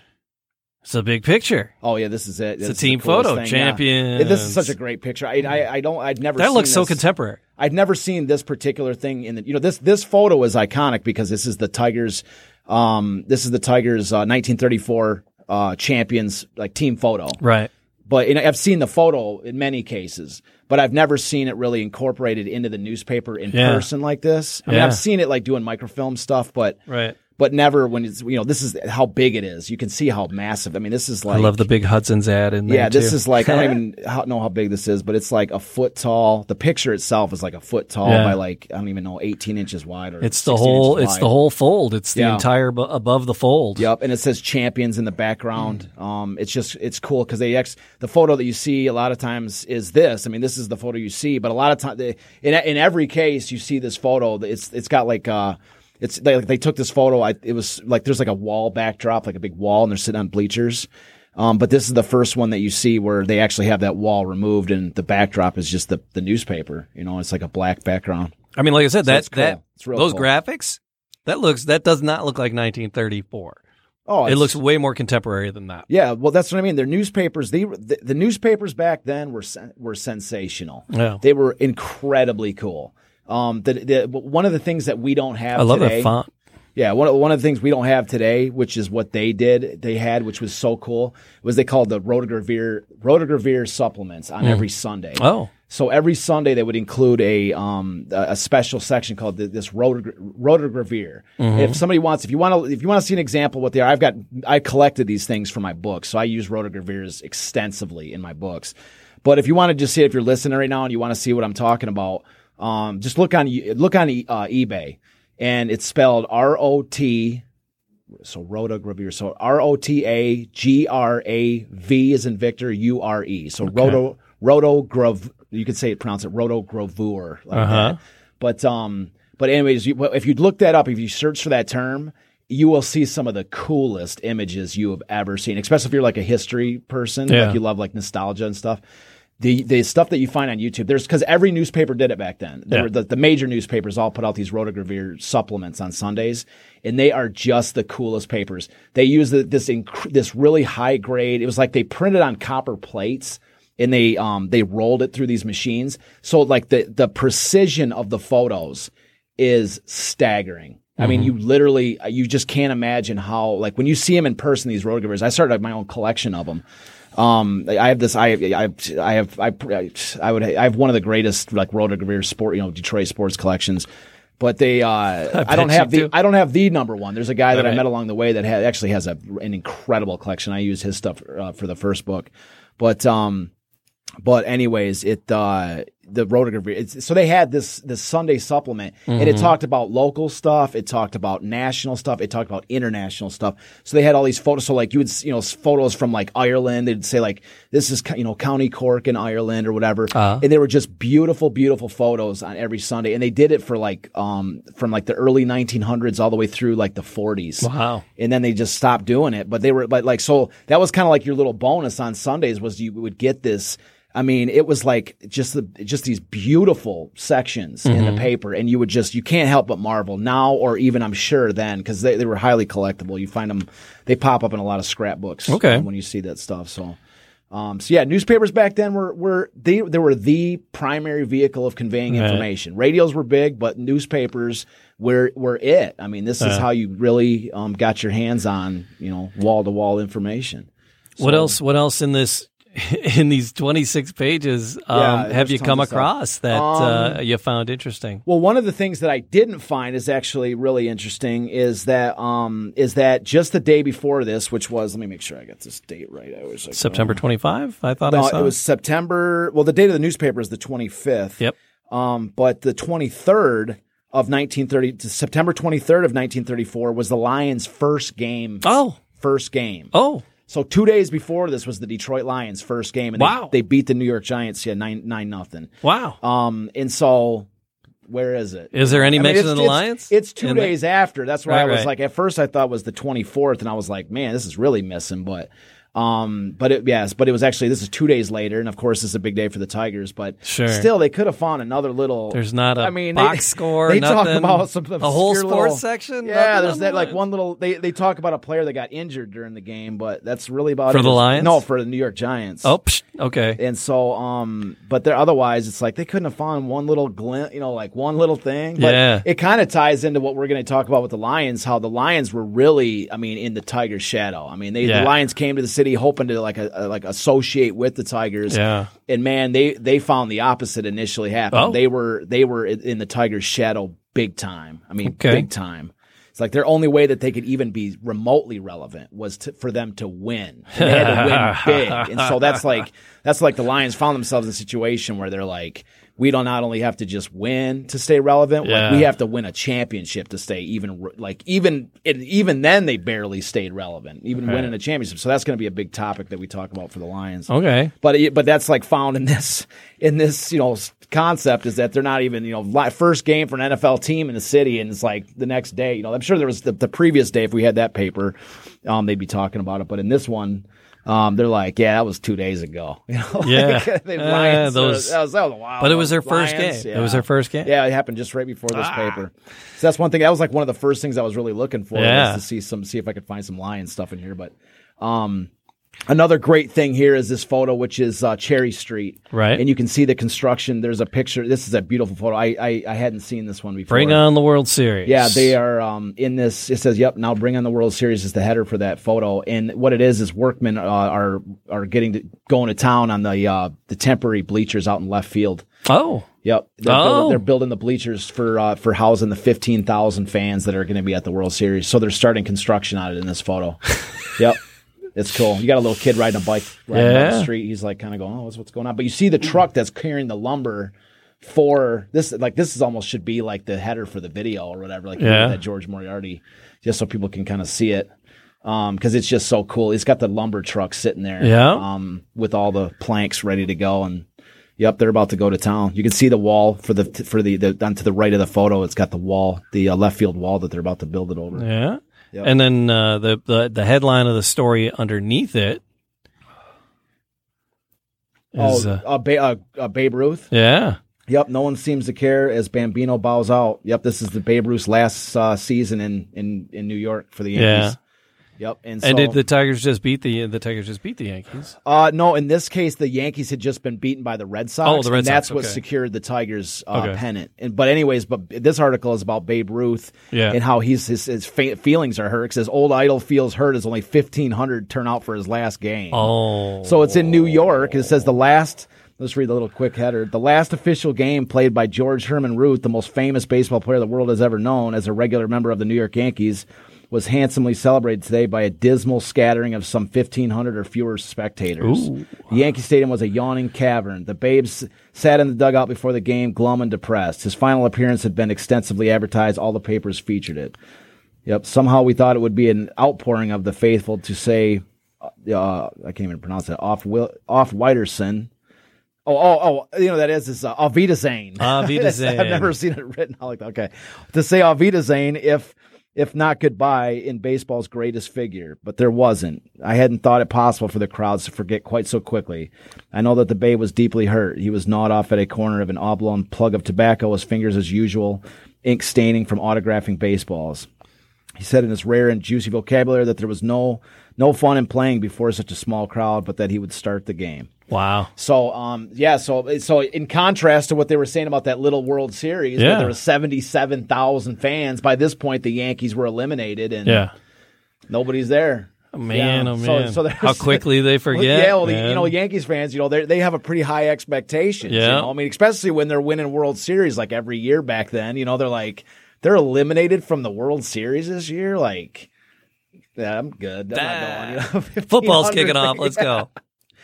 it's a big picture. Oh yeah, this is it. It's a This team photo, thing, yeah. This is such a great picture. I I, I don't I'd never That seen looks so contemporary. I'd never seen this particular thing in the, you know, this, this photo is iconic because this is the Tigers, um, this is the Tigers, uh, 1934, uh, champions, like team photo. Right. But you know, I've seen the photo in many cases, but I've never seen it really incorporated into the newspaper in Yeah. person like this. I mean, Yeah. I've seen it like doing microfilm stuff, but, Right. But never when it's, you know, this is how big it is. You can see how massive. I mean, this is like, I love the big Hudson's ad in there. yeah, this too. is like I don't even <laughs> know how big this is, but it's like a foot tall. The picture itself is like a foot tall Yeah. by like I don't even know, eighteen inches wide or It's the whole. It's the whole fold. It's the Yeah. entire bu- above the fold. Yep, and it says champions in the background. Um, it's just it's cool because they ex the photo that you see a lot of times is this. I mean, this is the photo you see, but a lot of times in in every case you see this photo. It's it's got like uh. It's they like, they took this photo. I, it was like there's like a wall backdrop, like a big wall, and they're sitting on bleachers. Um, but this is the first one that you see where they actually have that wall removed, and the backdrop is just the the newspaper. You know, it's like a black background. I mean, like I said, that it's cool. that those cool. graphics, that looks that does not look like 1934. Oh, It looks way more contemporary than that. Yeah, well, that's what I mean. Their newspapers, they, the, the newspapers back then were were sensational. Yeah. They were incredibly cool. Um, the, the one of the things that we don't have I love today, that font. yeah, one of, one of the things we don't have today, which is what they did, they had, which was so cool, was they called the Rotogravure Rotogravure supplements on every Sunday. Oh, So every Sunday they would include a um a special section called the, this rotogra- rotogravure. If somebody wants, if you want to, if you want to see an example of what they are, I've got I collected these things for my books, so I use rotogravures extensively in my books. But if you want to just see it, if you're listening right now and you want to see what I'm talking about, um, just look on look on uh, eBay, and it's spelled R O T so rota rotogravure. So R O T A G R A V is in Victor U R E. So roto rotograv. You could say it pronounce it rotogravure like Uh-huh. that. But um, but anyways, you, if you look that up, if you search for that term. You will see some of the coolest images you have ever seen, especially if you're like a history person, Yeah. like you love like nostalgia and stuff. The the stuff that you find on YouTube, there's because every newspaper did it back then. There Yeah. were the, the major newspapers all put out these rotogravure supplements on Sundays, and they are just the coolest papers. They use the, this inc- this really high grade. It was like they printed on copper plates and they um they rolled it through these machines. So like the the precision of the photos is staggering. I mean, you literally, you just can't imagine how, like, when you see them in person, these rotogravures, I started like, my own collection of them. Um, I have this, I, I, I have, I, I would, I have one of the greatest, like, rotogravure sport, you know, Detroit sports collections. But they, uh, <laughs> I, don't have the, do. I don't have the number one. There's a guy that I met along the way that had, actually has a, an incredible collection. I use his stuff uh, for the first book. But, um, but anyways, it uh, the rotography. It's, so they had this this Sunday supplement, and Mm-hmm. it talked about local stuff, it talked about national stuff, it talked about international stuff. So they had all these photos. So like you would you know photos from like Ireland. They'd say like this is you know County Cork in Ireland or whatever, Uh-huh. and they were just beautiful, beautiful photos on every Sunday. And they did it for like um from like the early 1900s all the way through like the 40s Wow. and then they just stopped doing it. But they were but like so that was kind of like your little bonus on Sundays was you would get this. I mean, it was like just the just these beautiful sections in Mm-hmm. the paper, and you would just you can't help but marvel now, or even I'm sure then because they, they were highly collectible. You find them, they pop up in a lot of scrapbooks. Okay. um, when you see that stuff. So. Um, so yeah, newspapers back then were were they they were the primary vehicle of conveying Right. information. Radios were big, but newspapers were were it. I mean, this is how you really um, got your hands on you know wall to wall information. What else? What else in this? <laughs> In these 26 pages, um, Yeah, have you come across that uh, Um, you found interesting? Well, one of the things that I didn't find is actually really interesting is that um, is that just the day before this, which was let me make sure I got this date right. I was like September 25. I thought I saw it was September. Well, the date of the newspaper is the 25th. Yep. Um, but the 23rd of 1930, September 23rd of 1934 was the Lions' first game. Oh, First game. oh, So two days before this was the Detroit Lions' first game, and Wow. they, they beat the New York Giants yeah nine nine nothing. wow. Um, and so where is it? Is there any I mention it's- of the Lions? It's two in the- days after. That's why I was right. like, at first I thought it was the 24th, and I was like, man, this is really missing. But, um, but it, yes, but it was actually this is two days later, and of course it's a big day for the Tigers. But Sure. still, they could have found another little. There's not a I mean, box they, <laughs> score. They nothing, talk about some a whole sports little- section. Yeah, Nothing there's that like one little. They they talk about a player that got injured during the game, but that's really about For it. the Lions? No, for the New York Giants. Oh, psh, okay. And so, um, but there otherwise, it's like they couldn't have found one little glint, you know, like one little thing. But Yeah. it kind of ties into what we're going to talk about with the Lions. How the Lions were really, I mean, in the Tigers' shadow. I mean, they Yeah. the Lions came to the city hoping to like a, like associate with the Tigers. Yeah. And man, they they found the opposite initially happened. Oh. They were they were in in the Tigers' shadow big time. I mean, Okay. big time. It's like their only way that they could even be remotely relevant was to, for them to win. And they had to win <laughs> big, and so that's like that's like the Lions found themselves in a situation where they're like, we don't not only have to just win to stay relevant, Yeah. like we have to win a championship to stay even like even even then they barely stayed relevant, even winning a championship. So that's going to be a big topic that we talk about for the Lions. Okay. But but that's like found in this in this you know concept is that they're not even you know first game for an NFL team in the city and it's like the next day you know I'm sure there was the, the previous day if we had that paper um they'd be talking about it but in this one um they're like yeah that was two days ago <laughs> you know Yeah. <laughs> Like, the Uh, Lions, uh, those- that was that was a while But it was their first Lions, game. It was their first game. Ah. yeah it happened just right before this paper so that's one thing that was like one of the first things I was really looking for Yeah. was to see some see if I could find some Lions stuff in here but um Another great thing here is this photo, which is uh, Cherry Street, Right. And you can see the construction. There's a picture. This is a beautiful photo. I I, I hadn't seen this one before. Bring on the World Series. Yeah, they are um, in this. It says, "Yep, now bring on the World Series" is the header for that photo. And what it is is workmen uh, are are getting to, going to town on the uh, the temporary bleachers out in left field. Oh, Yep, they're, Oh. building, they're building the bleachers for uh, for housing the fifteen thousand fans that are going to be at the World Series. So they're starting construction on it in this photo. <laughs> yep, it's cool. You got a little kid riding a bike riding down the street. He's like kind of going, "Oh, what's what's going on?" But you see the truck that's carrying the lumber for this. Like this is almost should be like the header for the video or whatever. Like Yeah. that George Moriarty, just so people can kind of see it. Um, because it's just so cool. He's got the lumber truck sitting there, Yeah. Um, with all the planks ready to go, and Yep, they're about to go to town. You can see the wall for the for the, the on to the right of the photo. It's got the wall, the uh, left field wall that they're about to build it over. yeah. Yep. And then uh, the, the the headline of the story underneath it is oh, uh, ba- uh, uh, Babe Ruth. yeah. Yep, no one seems to care as Bambino bows out. Yep, this is the Babe Ruth's last uh, season in, in in New York for the Yankees. Yep, and, so, And did the Tigers just beat the the Tigers just beat the Yankees? Uh, no, in this case, the Yankees had just been beaten by the Red Sox. Oh, the Red and that's Sox, what secured the Tigers' uh, Okay. pennant. And but anyways, but this article is about Babe Ruth Yeah. and how he's his, his fa- feelings are hurt because his old idol feels hurt as only fifteen hundred turn out for his last game. Oh, So it's in New York. It says the last Let's read the little quick header. The last official game played by George Herman Ruth, the most famous baseball player the world has ever known, as a regular member of the New York Yankees, was handsomely celebrated today by a dismal scattering of some 1,500 or fewer spectators. The Yankee Stadium was a yawning cavern. The Babes sat in the dugout before the game, glum and depressed. His final appearance had been extensively advertised. All the papers featured it. Yep. Somehow we thought it would be an outpouring of the faithful to say, uh, I can't even pronounce it, off Will, off Whiterson. Oh, oh, oh, you know, that is, is uh, Wiedersehen. Auf Wiedersehen. I've never seen it written out like that. Okay. To say Auf Wiedersehen if, if not goodbye in baseball's greatest figure, but there wasn't. I hadn't thought it possible for the crowds to forget quite so quickly. I know that the Babe was deeply hurt. He was gnawed off at a corner of an oblong plug of tobacco, his fingers as usual, ink staining from autographing baseballs. He said in his rare and juicy vocabulary that there was no no fun in playing before such a small crowd, but that he would start the game. Wow. So, um, yeah, so so in contrast to what they were saying about that little World Series, where Yeah. there were seventy-seven thousand fans. By this point, the Yankees were eliminated, and Yeah. nobody's there. Man, Yeah. oh man. so there's- How quickly they <laughs> forget. yeah, well, the, you know, Yankees fans, you know, they they have a pretty high expectations. you Yeah. know? I mean, especially when they're winning World Series like every year back then. You know, they're like they're eliminated from the World Series this year. Like, yeah, I'm good. I'm going. You know, <laughs> Football's kicking off. Let's go. <laughs>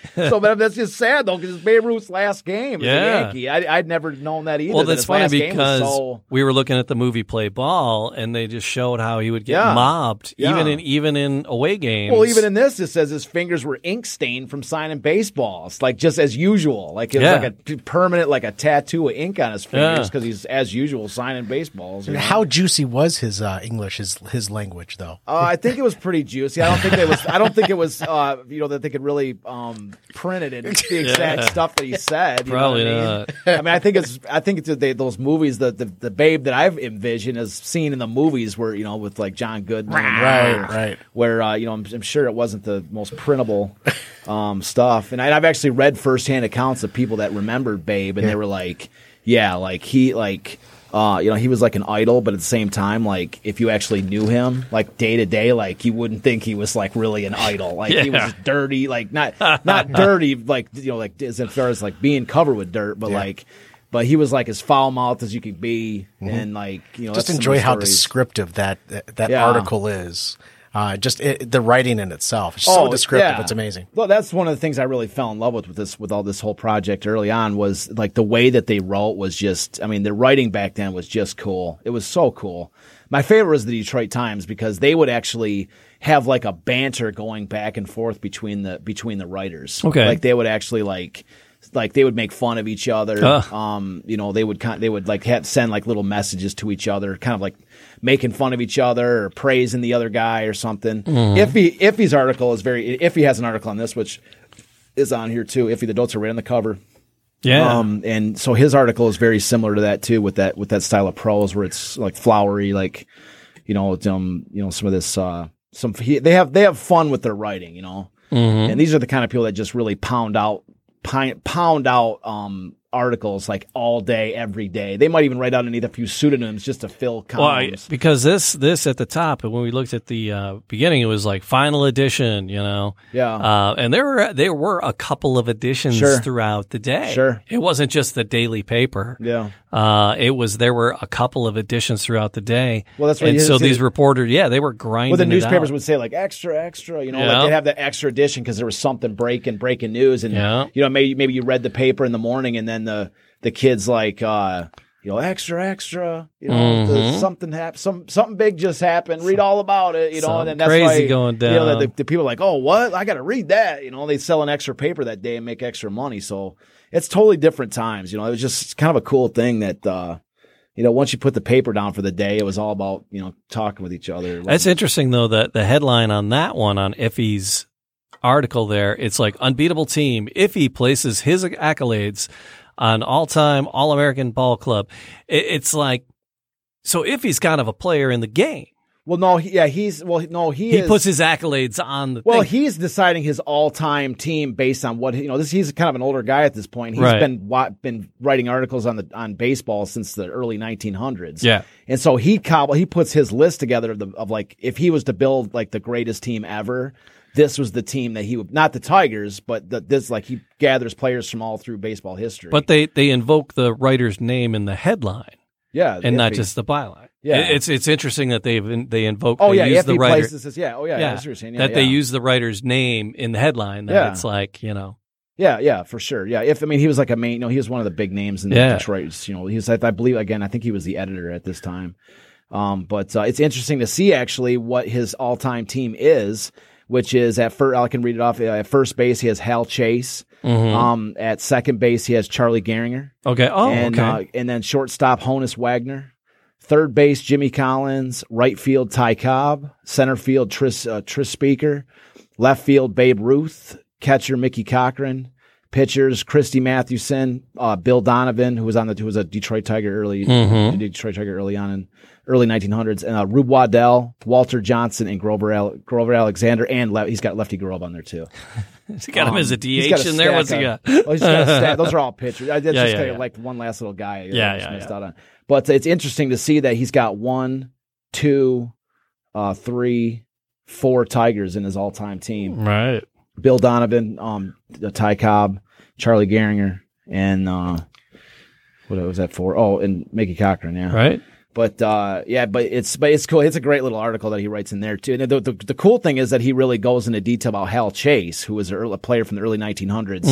<laughs> so, but that's just sad though, because it's Babe Ruth's last game as Yeah. a Yankee. I, I'd never known that either. Well, that's his funny last game was because so, we were looking at the movie Play Ball, and they just showed how he would get Yeah. mobbed, Yeah. even in even in away games. Well, even in this, it says his fingers were ink stained from signing baseballs, like just as usual. Like it was Yeah. like a permanent, like a tattoo of ink on his fingers Yeah. because he's as usual signing baseballs. you? How juicy was his uh, English, his his language, though? Uh, I think it was pretty juicy. I don't think it was. I don't think it was. Uh, you know that they could really um, print it in the <laughs> exact Yeah. stuff that he said. you know Probably what I mean? not. I mean, I think it's. I think it's they, those movies. The, the the babe that I've envisioned is seen in the movies where you know with like John Goodman, Right, where- right. Where uh, you know I'm, I'm sure it wasn't the most printable um, stuff, and I, I've actually read firsthand accounts of people that remembered Babe, and they were like, yeah, like he like. Uh, you know, he was like an idol, but at the same time, like if you actually knew him, like day to day, like you wouldn't think he was like really an idol. Like he was dirty, like not <laughs> not dirty, like you know, like as far as like being covered with dirt, but like, but he was like as foul mouthed as you could be, and like you know, Just that's some of enjoy how descriptive that that, that Yeah. article is. Uh, just it, the writing in itself, it's so Oh, descriptive. yeah. It's amazing. Well, that's one of the things I really fell in love with with this with all this whole project early on was like the way that they wrote was just I mean the writing back then was just cool. It was so cool. My favorite was the Detroit Times because they would actually have like a banter going back and forth between the between the writers. Okay. Like they would actually like like they would make fun of each other. Ugh. Um, you know, they would kind they would like have, send like little messages to each other, kind of like making fun of each other or praising the other guy or something. Iffy Iffy's article is very Iffy has an article on this, which is on here too. Iffy the Dopester right on the cover. yeah, Um, and so his article is very similar to that too, with that with that style of prose where it's like flowery, like you know, um, you know, some of this, uh, some he, they have they have fun with their writing, you know, and these are the kind of people that just really pound out pound out um articles like all day, every day. They might even write out underneath a few pseudonyms just to fill Well, I- because this this at the top, and when we looked at the uh, beginning, it was like final edition, you know. Yeah. Uh, and there were there were a couple of editions Sure. throughout the day. Sure. It wasn't just the daily paper. yeah. Uh, it was there were a couple of editions throughout the day. Well, that's what and so these reporters, yeah, they were grinding. Well, the newspapers would say like extra, extra. You know, Yeah. like they'd have the extra edition because there was something breaking, breaking news, and Yeah. you know maybe maybe you read the paper in the morning, and then the the kids like uh, you know extra, extra. You know, the, Mhm. something happened, some something big just happened. Read all about it. You know, and Something then that's crazy why going You know, down. the, the people are like, oh, what? I got to read that. You know, they sell an extra paper that day and make extra money. So it's totally different times. You know, it was just kind of a cool thing that. uh you know, once you put the paper down for the day, it was all about you know talking with each other. That's interesting though that the headline on that one on Iffy's article there, it's like unbeatable team. Iffy places his accolades on all-time All-American Ball Club. It, it's like so Iffy's kind of a player in the game. Well, no, he, yeah, he's well, no, he He is, puts his accolades on the well, thing. he's deciding his all-time team based on what you know. This he's kind of an older guy at this point. He's Right. been been writing articles on the on baseball since the early 1900s. Yeah. and so he cobble he puts his list together of, the, of like if he was to build like the greatest team ever. this was the team that he would not the Tigers, but the, this like he gathers players from all through baseball history. But they they invoke the writer's name in the headline yeah, and not just the byline. Yeah. It- it's it's interesting that they've they invoke. oh they yeah, use if the he writer. plays this, yeah, oh yeah, yeah, that's what you're saying. Yeah, that they use the writer's name in the headline. That Yeah. it's like you know. Yeah, yeah, for sure. Yeah, if I mean he was like a main, you know, he was one of the big names in Yeah. Detroit. You know, he was, I believe, again, I think he was the editor at this time. Um, but uh, it's interesting to see actually what his all-time team is, which is at first I can read it off. Uh, at first base, he has Hal Chase. Um, at second base, he has Charlie Gehringer. Okay. Oh, and okay. uh, and then shortstop Honus Wagner, third base Jimmy Collins, right field Ty Cobb, center field Tris uh, Tris Speaker, left field Babe Ruth, catcher Mickey Cochrane, pitchers Christy Mathewson, uh, Bill Donovan, who was on the who was a Detroit Tiger early Mm-hmm. Detroit Tiger early on in early 1900s, and uh, Rube Waddell, Walter Johnson, and Grover Al- Grover Alexander, and le- he's got Lefty Grove on there too. <laughs> He got him as a Um, he's DH in there. What's he of- got? <laughs> Oh, he's got a stack. <laughs> Those are all pitchers. I that's Yeah, just yeah, yeah. like one last little guy. Yeah, I just yeah, missed yeah. out on. But it's interesting to see that he's got one, two, uh, three, four Tigers in his all-time team. Right. Bill Donovan, um, Ty Cobb, Charlie Gehringer, and uh, what was that for? Oh, and Mickey Cochrane. Yeah, Right. But uh, yeah, but it's but it's cool. It's a great little article that he writes in there too. And the, the, the cool thing is that he really goes into detail about Hal Chase, who was a player from the early 1900s,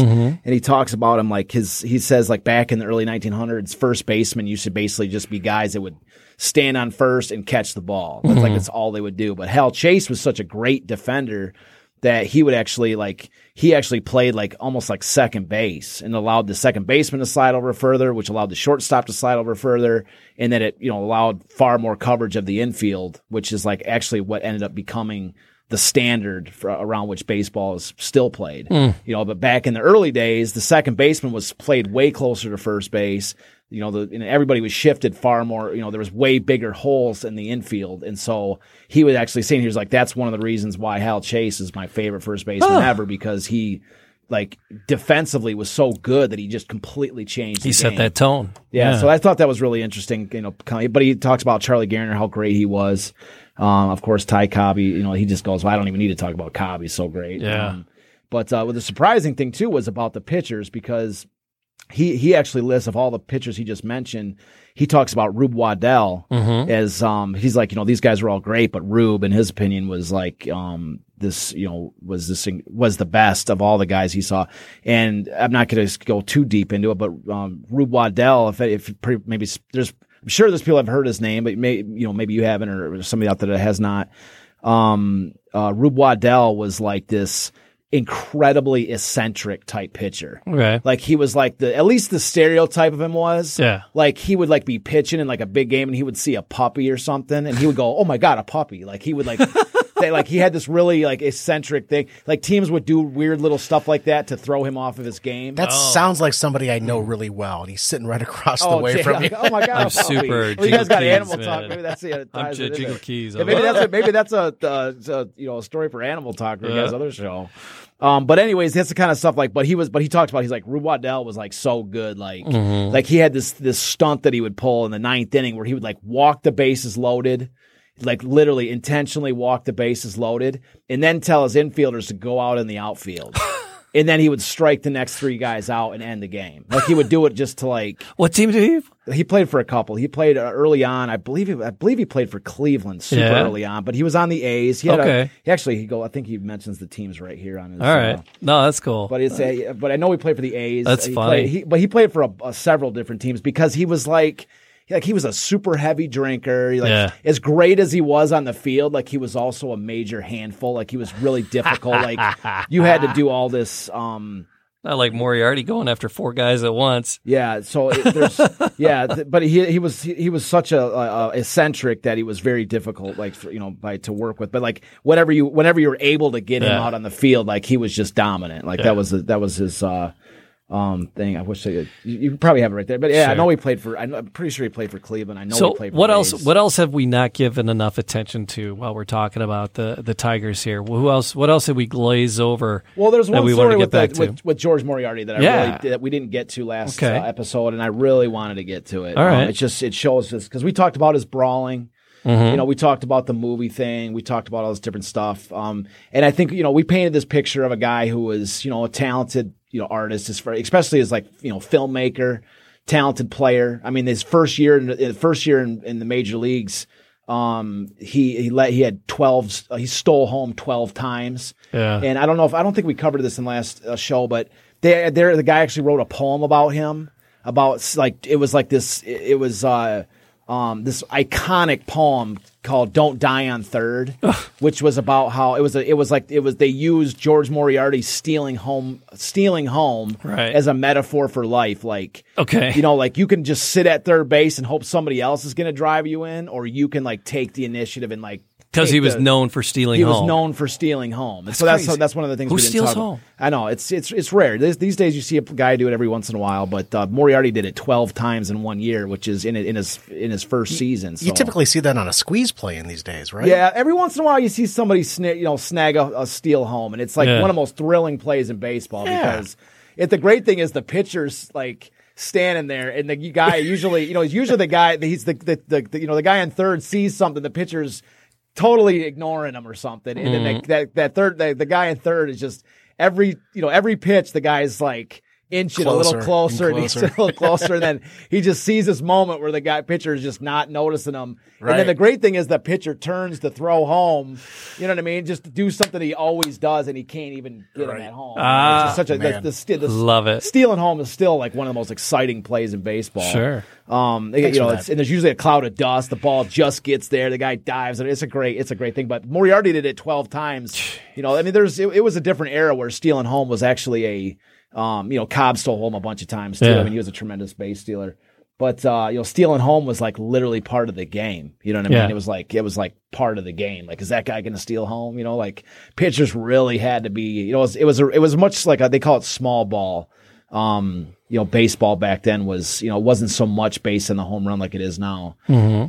and he talks about him like his. He says like back in the early 1900s, first basemen used to basically just be guys that would stand on first and catch the ball. That's like that's all they would do. But Hal Chase was such a great defender that he would actually like he actually played like almost like second base and allowed the second baseman to slide over further, which allowed the shortstop to slide over further, and then it you know allowed far more coverage of the infield, which is like actually what ended up becoming the standard for, around which baseball is still played. Hmm. You know, but back in the early days, the second baseman was played way closer to first base. You know, the and everybody was shifted far more. You know, there was way bigger holes in the infield, and so he was actually saying he was like, "That's one of the reasons why Hal Chase is my favorite first baseman ever because he." Like defensively was so good that he just completely changed. He set game. that tone. Yeah, so I thought that was really interesting. You know, kind of- but he talks about Charlie Gehringer, how great he was. Um, of course, Ty Cobb. You know, he just goes, "Well, I don't even need to talk about Cobb. He's so great." Yeah. Um, but uh, well, the surprising thing too was about the pitchers because he he actually lists of all the pitchers he just mentioned. He talks about Rube Waddell as um he's like you know these guys were all great, but Rube in his opinion was like um this you know was this was the best of all the guys he saw. And I'm not going to go too deep into it, but um, Rube Waddell, if if maybe there's I'm sure there's people have heard his name, but may you know maybe you haven't or somebody out there that has not. Um, uh, Rube Waddell was like this incredibly eccentric type pitcher. Okay. Like he was like the at least the stereotype of him was. Yeah. Like he would like be pitching in like a big game and he would see a puppy or something and he would go, "Oh my god, a puppy!" Like he would like. <laughs> They, like he had this really like eccentric thing. Like teams would do weird little stuff like that to throw him off of his game. That sounds like somebody I know really well, and he's sitting right across the Oh, way yeah, from you. like, <laughs> oh my god! I'm a super Well, you guys got Keys, animal man. talk. Maybe that's the uh, I'm ties J- it in Jiggle. Keys. Yeah, maybe that's a, <laughs> maybe that's a, uh, a you know a story for Animal Talk or you guys' other show. Um, but anyways, that's the kind of stuff like. But he was, but he talked about he's like Rube Waddell was like so good, like Mm-hmm. like he had this this stunt that he would pull in the ninth inning where he would like walk the bases loaded. Like literally intentionally walk the bases loaded, and then tell his infielders to go out in the outfield, <laughs> and then he would strike the next three guys out and end the game. Like he would do it just to like What team did he? he played for a couple. He played uh, early on. I believe he, I believe he played for Cleveland super Yeah. early on, but he was on the A's. He had a- Okay. he actually he go. I think he mentions the teams right here on his. All right. uh, No, that's cool. but it's a, but I know he played for the A's. That's he funny. Played, he, but he played for a, a several different teams because he was like. Like he was a super heavy drinker. Like Yeah. as great as he was on the field, like he was also a major handful. Like he was really <laughs> difficult. like you had to do all this. um Not like Moriarty going after four guys at once. Yeah, so it, there's <laughs> yeah, th- but he he was he, he was such a, a, a eccentric that he was very difficult, like for, you know, by to work with. But like whatever you whenever you were able to get him out on the field, like he was just dominant. Like Yeah. that was the, that was his uh, um thing. I wish I, you, you probably have it right there. But yeah, I know he played for. I I'm pretty sure he played for Cleveland. I know So he played. For what else? What else have we not given enough attention to while we're talking about the the Tigers here? Who else? What else did we glaze over? Well, there's that one we story to get with, back the, to. with with George Moriarty that I Yeah. really that we didn't get to last Okay. uh, episode, and I really wanted to get to it. All right. Um, it's just it shows us because we talked about his brawling. You know, we talked about the movie thing. We talked about all this different stuff. Um, and I think you know we painted this picture of a guy who was you know a talented you know artist, especially as like you know filmmaker, talented player. I mean, his first year in the first year in, in the major leagues. Um, he he let he had twelve. Uh, he stole home twelve times. Yeah. And I don't know if I don't think we covered this in the last uh, show, but they there the guy actually wrote a poem about him about like it was like this. It, it was uh um this iconic poem called "Don't Die on Third, which was about how it was a, it was like it was they used George Moriarty stealing home stealing home Right. as a metaphor for life. Like Okay. you know, like you can just sit at third base and hope somebody else is going to drive you in, or you can like take the initiative and like Because he was the- known for stealing home. he home. was known for stealing home. And so that's crazy. that's one of the things Who we didn't steals talk about. home? I know it's it's it's rare. These, these days you see a guy do it every once in a while, but uh, Moriarty did it twelve times in one year, which is in in his in his first season. So. You typically see that on a squeeze play in these days, right? Yeah, every once in a while you see somebody sna- you know snag a, a steal home, and it's like Yeah. one of the most thrilling plays in baseball Yeah. because it, the great thing is the pitcher's like standing there, and the guy usually you know he's usually the guy that he's the the, the, the you know the guy in third sees something the pitcher's totally ignoring him or something, and then mm-hmm. the, that that third the, the guy in third is just every you know every pitch the guy's like. Inching a little Closer closer, and and he's <laughs> a closer. little closer, and then he just sees this moment where the guy pitcher is just not noticing him. And then the great thing is the pitcher turns to throw home. You know what I mean? Just to do something he always does, and he can't even get him at home. Ah, it's just such a man. the, sti- the, Love it. Stealing home is still like one of the most exciting plays in baseball. Sure. Um, you know, it's, and there's usually a cloud of dust. The ball just gets there. The guy dives, and it's a great, it's a great thing. But Moriarty did it 12 times. You know, I mean, there's it, it was a different era where stealing home was actually a, um, you know, Cobb stole home a bunch of times too. Yeah. I mean, he was a tremendous base stealer. But uh, you know, stealing home was like literally part of the game. You know what I mean? Yeah. It was like it was like part of the game. Like, is that guy going to steal home? You know, like pitchers really had to be. You know, it was it was, a, it was much like a, they call it small ball. Um, you know, baseball back then was you know it wasn't so much based on the home run like it is now,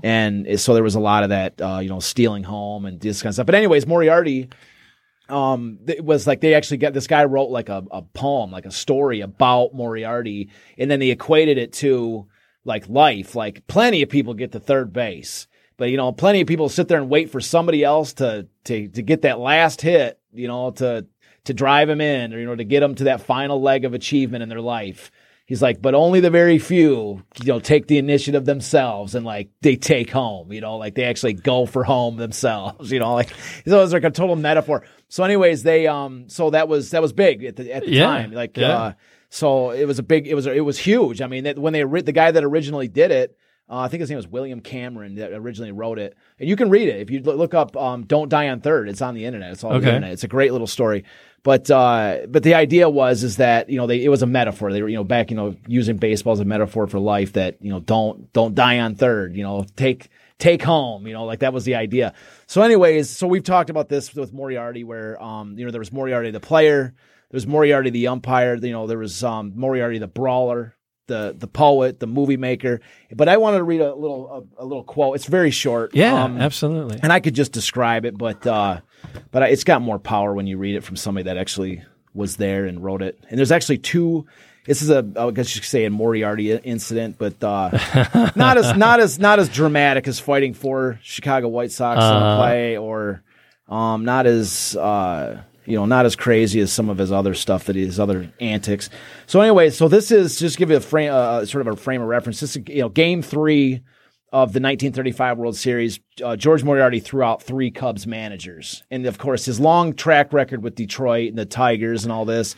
and so there was a lot of that. Uh, you know, stealing home and this kind of stuff. But anyways, Moriarty um it was like they actually got this guy wrote like a, a poem like a story about moriarty and then they equated it to like life like plenty of people get to third base but you know plenty of people sit there and wait for somebody else to to to get that last hit you know to to drive him in or you know to get them to that final leg of achievement in their life He's like, but only the very few, you know, take the initiative themselves and like they take home, you know, like they actually go for home themselves, <laughs> you know, like so it was like a total metaphor. So, anyways, they um, so that was that was big at the at the Yeah, time, like yeah. uh, so it was a big, it was it was huge. I mean, that when they the guy that originally did it. Uh, I think his name was William Cameron that originally wrote it, and you can read it if you look up um, "Don't Die on Third. It's on the internet. It's all on the internet. It's a great little story. But uh, but the idea was is that you know they it was a metaphor. They were you know back you know using baseball as a metaphor for life. That you know don't don't die on third. You know take take home. You know like that was the idea. So anyways, so we've talked about this with Moriarty, where um you know there was Moriarty the player, there was Moriarty the umpire. You know there was um Moriarty the brawler. The, the poet, the movie maker, but I wanted to read a little a, a little quote. It's very short. Yeah, Um, absolutely. and I could just describe it, but uh, but it's got more power when you read it from somebody that actually was there and wrote it. And there's actually two. This is a I guess you could say a Moriarty incident, but uh, <laughs> not as not as not as dramatic as fighting for Chicago White Sox in a play, or um, not as uh, you know not as crazy as some of his other stuff that his other antics. So anyway, so this is just give you a frame, uh, sort of a frame of reference. This is you know game three of the 1935 World Series, uh, George Moriarty threw out three Cubs managers, and of course, his long track record with Detroit and the Tigers and all this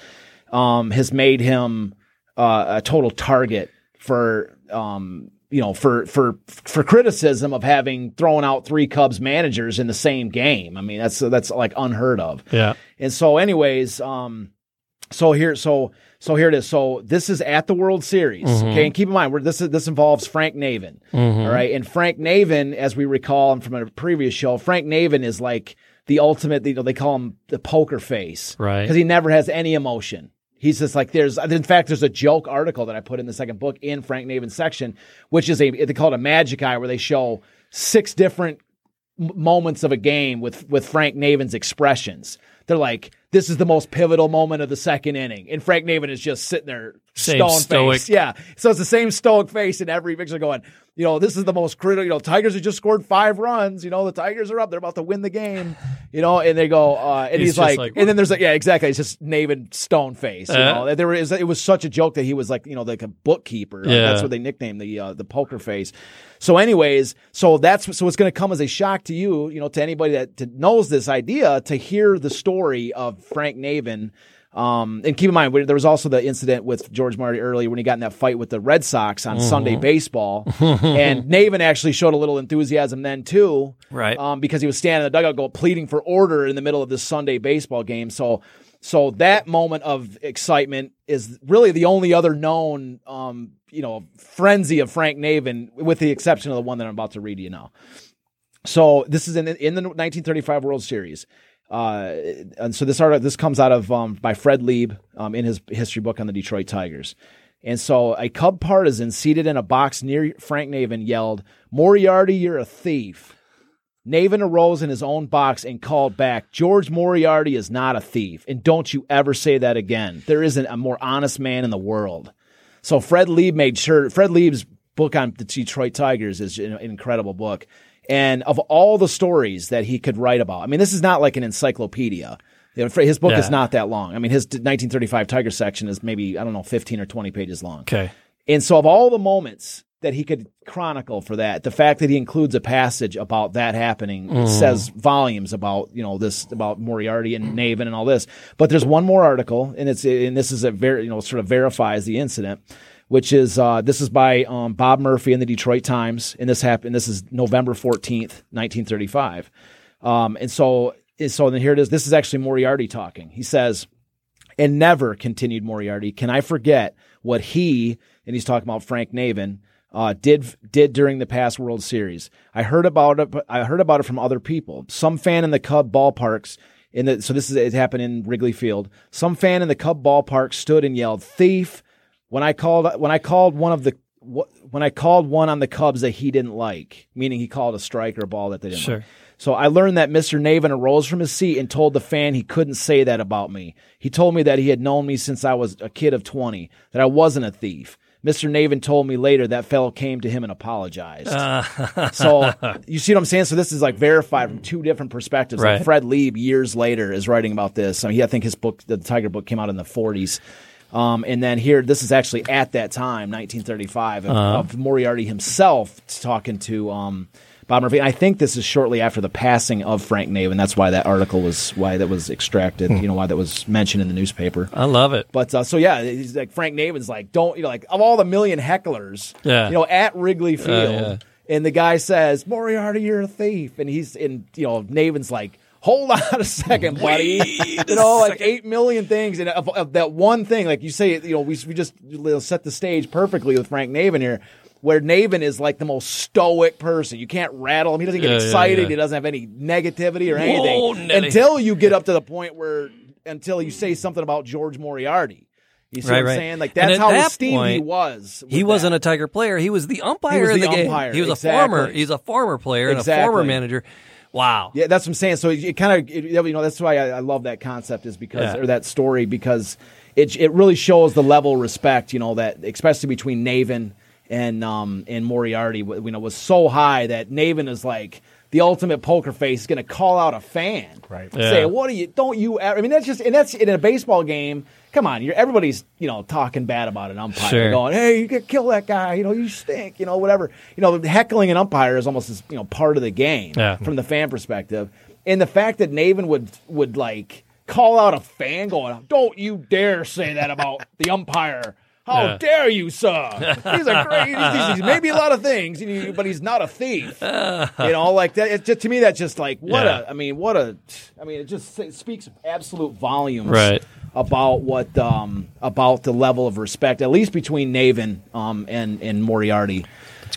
um, has made him uh, a total target for um, you know for for for criticism of having thrown out three Cubs managers in the same game. I mean, that's that's like unheard of. Yeah. And so, anyways, um, so here, so so here it is. So this is at the World Series. Okay, and keep in mind, we this is this involves Frank Navin. all right, and Frank Navin, as we recall from a previous show, Frank Navin is like the ultimate. You know, they call him the poker face, Right. Because he never has any emotion. He's just like there's. In fact, there's a joke article that I put in the second book in Frank Navin's section, which is a they call it a magic eye, where they show six different moments of a game with with Frank Navin's expressions. They're like, "This is the most pivotal moment of the second inning," and Frank Navin is just sitting there, Same stone stoic. face. Yeah, so it's the same stoic face in every picture, going, you know, this is the most critical. You know, Tigers have just scored five runs. You know, the Tigers are up. They're about to win the game. You know, and they go, uh, and He's he's, like, like, and then there's like, yeah, exactly. It's just Navin stone face. You Uh-huh. know, there was it was such a joke that he was like, you know, like a bookkeeper. Yeah. that's what they nicknamed the uh, the poker face. So, anyways, so that's so it's going to come as a shock to you, you know, to anybody that to, knows this idea to hear the story of Frank Navin. Um, and keep in mind, there was also the incident with George Moriarty earlier when he got in that fight with the Red Sox on Sunday baseball. <laughs> and Navin actually showed a little enthusiasm then too. Right. Um, because he was standing in the dugout go pleading for order in the middle of this Sunday baseball game. So, so that moment of excitement is really the only other known, um, you know, frenzy of Frank Navin, with the exception of the one that I'm about to read you now. So this is in in the 1935 World Series. Uh, and so this article this comes out of um, by Fred Lieb um, in his history book on the Detroit Tigers. And so a Cub partisan seated in a box near Frank Navin yelled, "Moriarty, you're a thief." Navin arose in his own box and called back, George Moriarty is not a thief, and don't you ever say that again. There isn't a more honest man in the world. So Fred Lieb made sure Fred Lieb's book on the Detroit Tigers is an incredible book. And of all the stories that he could write about, I mean, this is not like an encyclopedia. His book is not that long. I mean, his 1935 Tiger section is maybe, I don't know, 15 or 20 pages long. Okay. And so, of all the moments that he could chronicle for that, the fact that he includes a passage about that happening mm. says volumes about you know this about Moriarty and Navin and all this. But there's one more article, and it's and this is a very you know sort of verifies the incident, which is uh, this is by um, Bob Murphy in the Detroit Times, and this happened. This is November 14th, 1935. Um, and so so then here it is. This is actually Moriarty talking. He says. And never, continued Moriarty, can I forget what he, and he's talking about Frank Navin, uh, did did during the past World Series. I heard about it. I heard about it from other people. Some fan in the Cub ballparks in the so this is it happened in Wrigley Field. Some fan in the Cub ballpark stood and yelled "thief" when I called when I called one of the when I called one on the Cubs that he didn't like, meaning he called a strike or a ball that they didn't Sure. like. So I learned that Mr. Navin arose from his seat and told the fan he couldn't say that about me. He told me that he had known me since I was a kid of 20, that I wasn't a thief. Mr. Navin told me later that fellow came to him and apologized. Uh. so <laughs> you see what I'm saying? So this is like verified from two different perspectives. Like Fred Lieb years later is writing about this. I, mean, he, I think his book, the Tiger book, came out in the 40s. Um, and then here, this is actually at that time, 1935, of, of Moriarty himself talking to um, Bob Murphy. And I think this is shortly after the passing of Frank Navin. That's why that article was why that was extracted. You know why that was mentioned in the newspaper. I love it. But uh, so yeah, he's like Frank Navin's like, don't you know, like of all the million hecklers, Yeah. you know, at Wrigley Field, yeah. and the guy says, "Moriarty, you're a thief," and he's in, you know, Navin's like. Hold on a second, buddy. you know, like eight million things, and of, of that one thing, like you say, you know, we we just set the stage perfectly with Frank Navin here, where Navin is like the most stoic person. You can't rattle him. He doesn't get Yeah, yeah, excited. yeah. He doesn't have any negativity or anything Nelly. until you get up to the point where until you say something about George Moriarty. You see Right, what I'm right. saying? Like that's how that esteemed he was. He wasn't that. a Tiger player. He was the umpire He was in the, the game. umpire, He was a exactly. former. He's a former player and a former manager. Wow. Yeah, that's what I'm saying. So it, it kind of, you know, that's why I, I love that concept is because, Yeah. or that story because it it really shows the level of respect, you know, that especially between Navin and um and Moriarty, you know, was so high that Navin is like the ultimate poker face is going to call out a fan, Right. Say, what do you? Don't you? Ever, I mean, that's just and that's in a baseball game. Come on, you're, everybody's you know talking bad about an umpire, Sure. going, "Hey, you could kill that guy," you know, you stink, you know, whatever. You know, heckling an umpire is almost as you know part of the game Yeah. from the fan perspective. And the fact that Navin would would like call out a fan going, "Don't you dare say that about the umpire." How Yeah. dare you, sir? He's a great. <laughs> He's, he's, maybe a lot of things, but he's not a thief. You know, like that. It just, to me, that's just like what Yeah. a. I mean, what a. I mean, it just it speaks absolute volumes Right. about what um about the level of respect, at least between Navin um and and Moriarty.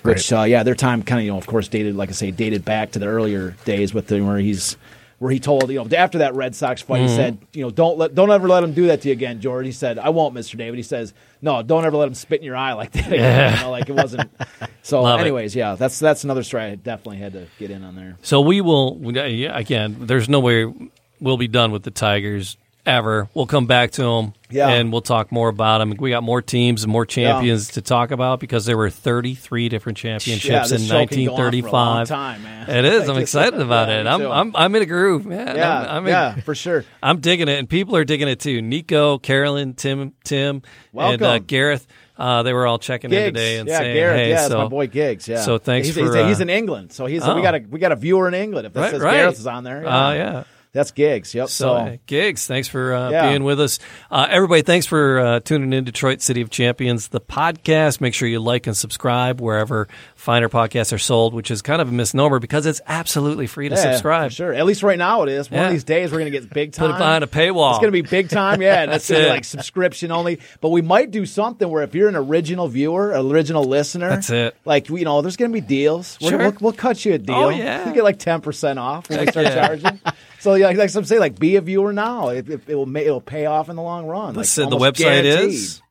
Which uh, yeah, their time kind of you know of course dated like I say dated back to the earlier days with the where he's where he told you know after that Red Sox fight Mm-hmm. he said you know don't let don't ever let him do that to you again George he said I won't Mr. Navin he says no don't ever let him spit in your eye like that again you know, like it wasn't <laughs> so Love it. anyways yeah that's that's another story I definitely had to get in on there So we will yeah, again. There's no way we'll be done with the Tigers ever. We'll come back to them. Yeah. And we'll talk more about them. We got more teams and more champions to talk about because there were 33 different championships Yeah, in this show can go on for a long 1935. time, man. It is. I'm excited about Yeah, it. I'm. <laughs> I'm I'm in a groove, man. Yeah, I'm, I'm in- yeah, for sure. <laughs> I'm digging it, and people are digging it too. Nico, Carolyn, Tim, Tim, and uh, Gareth. Uh, they were all checking in today and yeah, saying, Garrett, "Hey, yeah, so my boy Gigs. Yeah, so thanks he's, for, he's, uh, he's in England, so he's Oh. we got a we got a viewer in England. If that Right, says right. Gareth is on there, Uh, yeah. That's Gigs. Yep. So, So, uh, gigs, thanks for uh, Yeah. being with us, uh, everybody. Thanks for uh, tuning in, Detroit City of Champions, the podcast. Make sure you like and subscribe wherever finer podcasts are sold, which is kind of a misnomer because it's absolutely free to yeah, subscribe. sure. At least right now it is. One Yeah. of these days we're gonna get big time. Put it behind a paywall. It's gonna be big time. Yeah, and <laughs> that's That's gonna be it. like subscription only. But we might do something where if you're an original viewer, original listener, That's it. Like you know, there's gonna be deals. Sure. We'll, we'll cut you a deal. Oh, yeah. you get like ten percent off when we start charging. <laughs> So yeah, like some say, like be a viewer now. It, it, it will it'll pay off in the long run. Like, Listen, the website guaranteed. is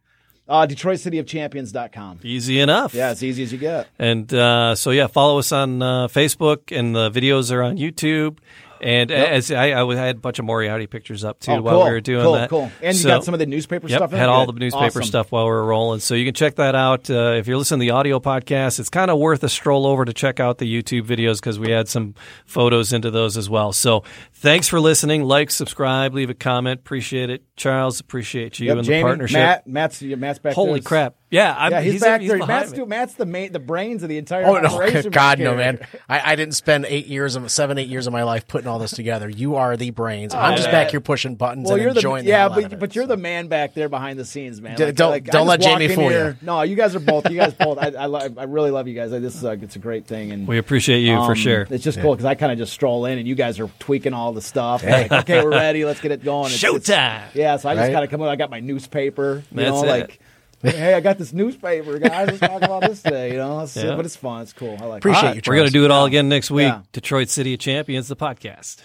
uh, DetroitCityOfChampions.com. easy enough. Yeah, it's easy as you get. And uh, so, yeah, follow us on uh, Facebook, and the videos are on YouTube. And as I, I had a bunch of Moriarty pictures up too Oh, while cool, we were doing cool, that. cool. And you got some of the newspaper Yep, stuff. in had all the newspaper Awesome. stuff while we were rolling. So you can check that out. Uh, if you're listening to the audio podcast, it's kind of worth a stroll over to check out the YouTube videos because we had some photos into those as well. So thanks for listening. Like, subscribe, leave a comment. Appreciate it. Charles, appreciate you Yep, and Jamie, the partnership. Matt, Matt's Matt's back Holy crap. Yeah, I'm, Yeah, he's, he's, back he's there. behind Matt's, me. do- Matt's the main, the brains of the entire Oh no, <laughs> operation. God no, man! I, I didn't spend eight years of seven, eight years of my life putting all this together. You are the brains. I'm just yeah. back here pushing buttons Well, and you're the enjoying the yeah, hell out of but it, but you're so. the man back there behind the scenes, man. D- Like, don't- like, don't let walk Jamie in fool here- you. No, you guys are both. You guys both. I I, lo- I really love you guys. I, this is a, it's a great thing, and We appreciate you for um, sure. It's just cool because I kind of just stroll in, and you guys are tweaking all the stuff. Like, okay, we're ready. Let's get it going. It's- it's- Showtime. Yeah, so I just Right? kind of come in. I got my newspaper. You That's know, it. like. Hey, I got this newspaper, guys. Let's talk about this today. You know, It's- Yeah. but it's fun. It's cool. I like. Appreciate it. you, We're going to do it all again next week. Yeah. Detroit City of Champions, the podcast.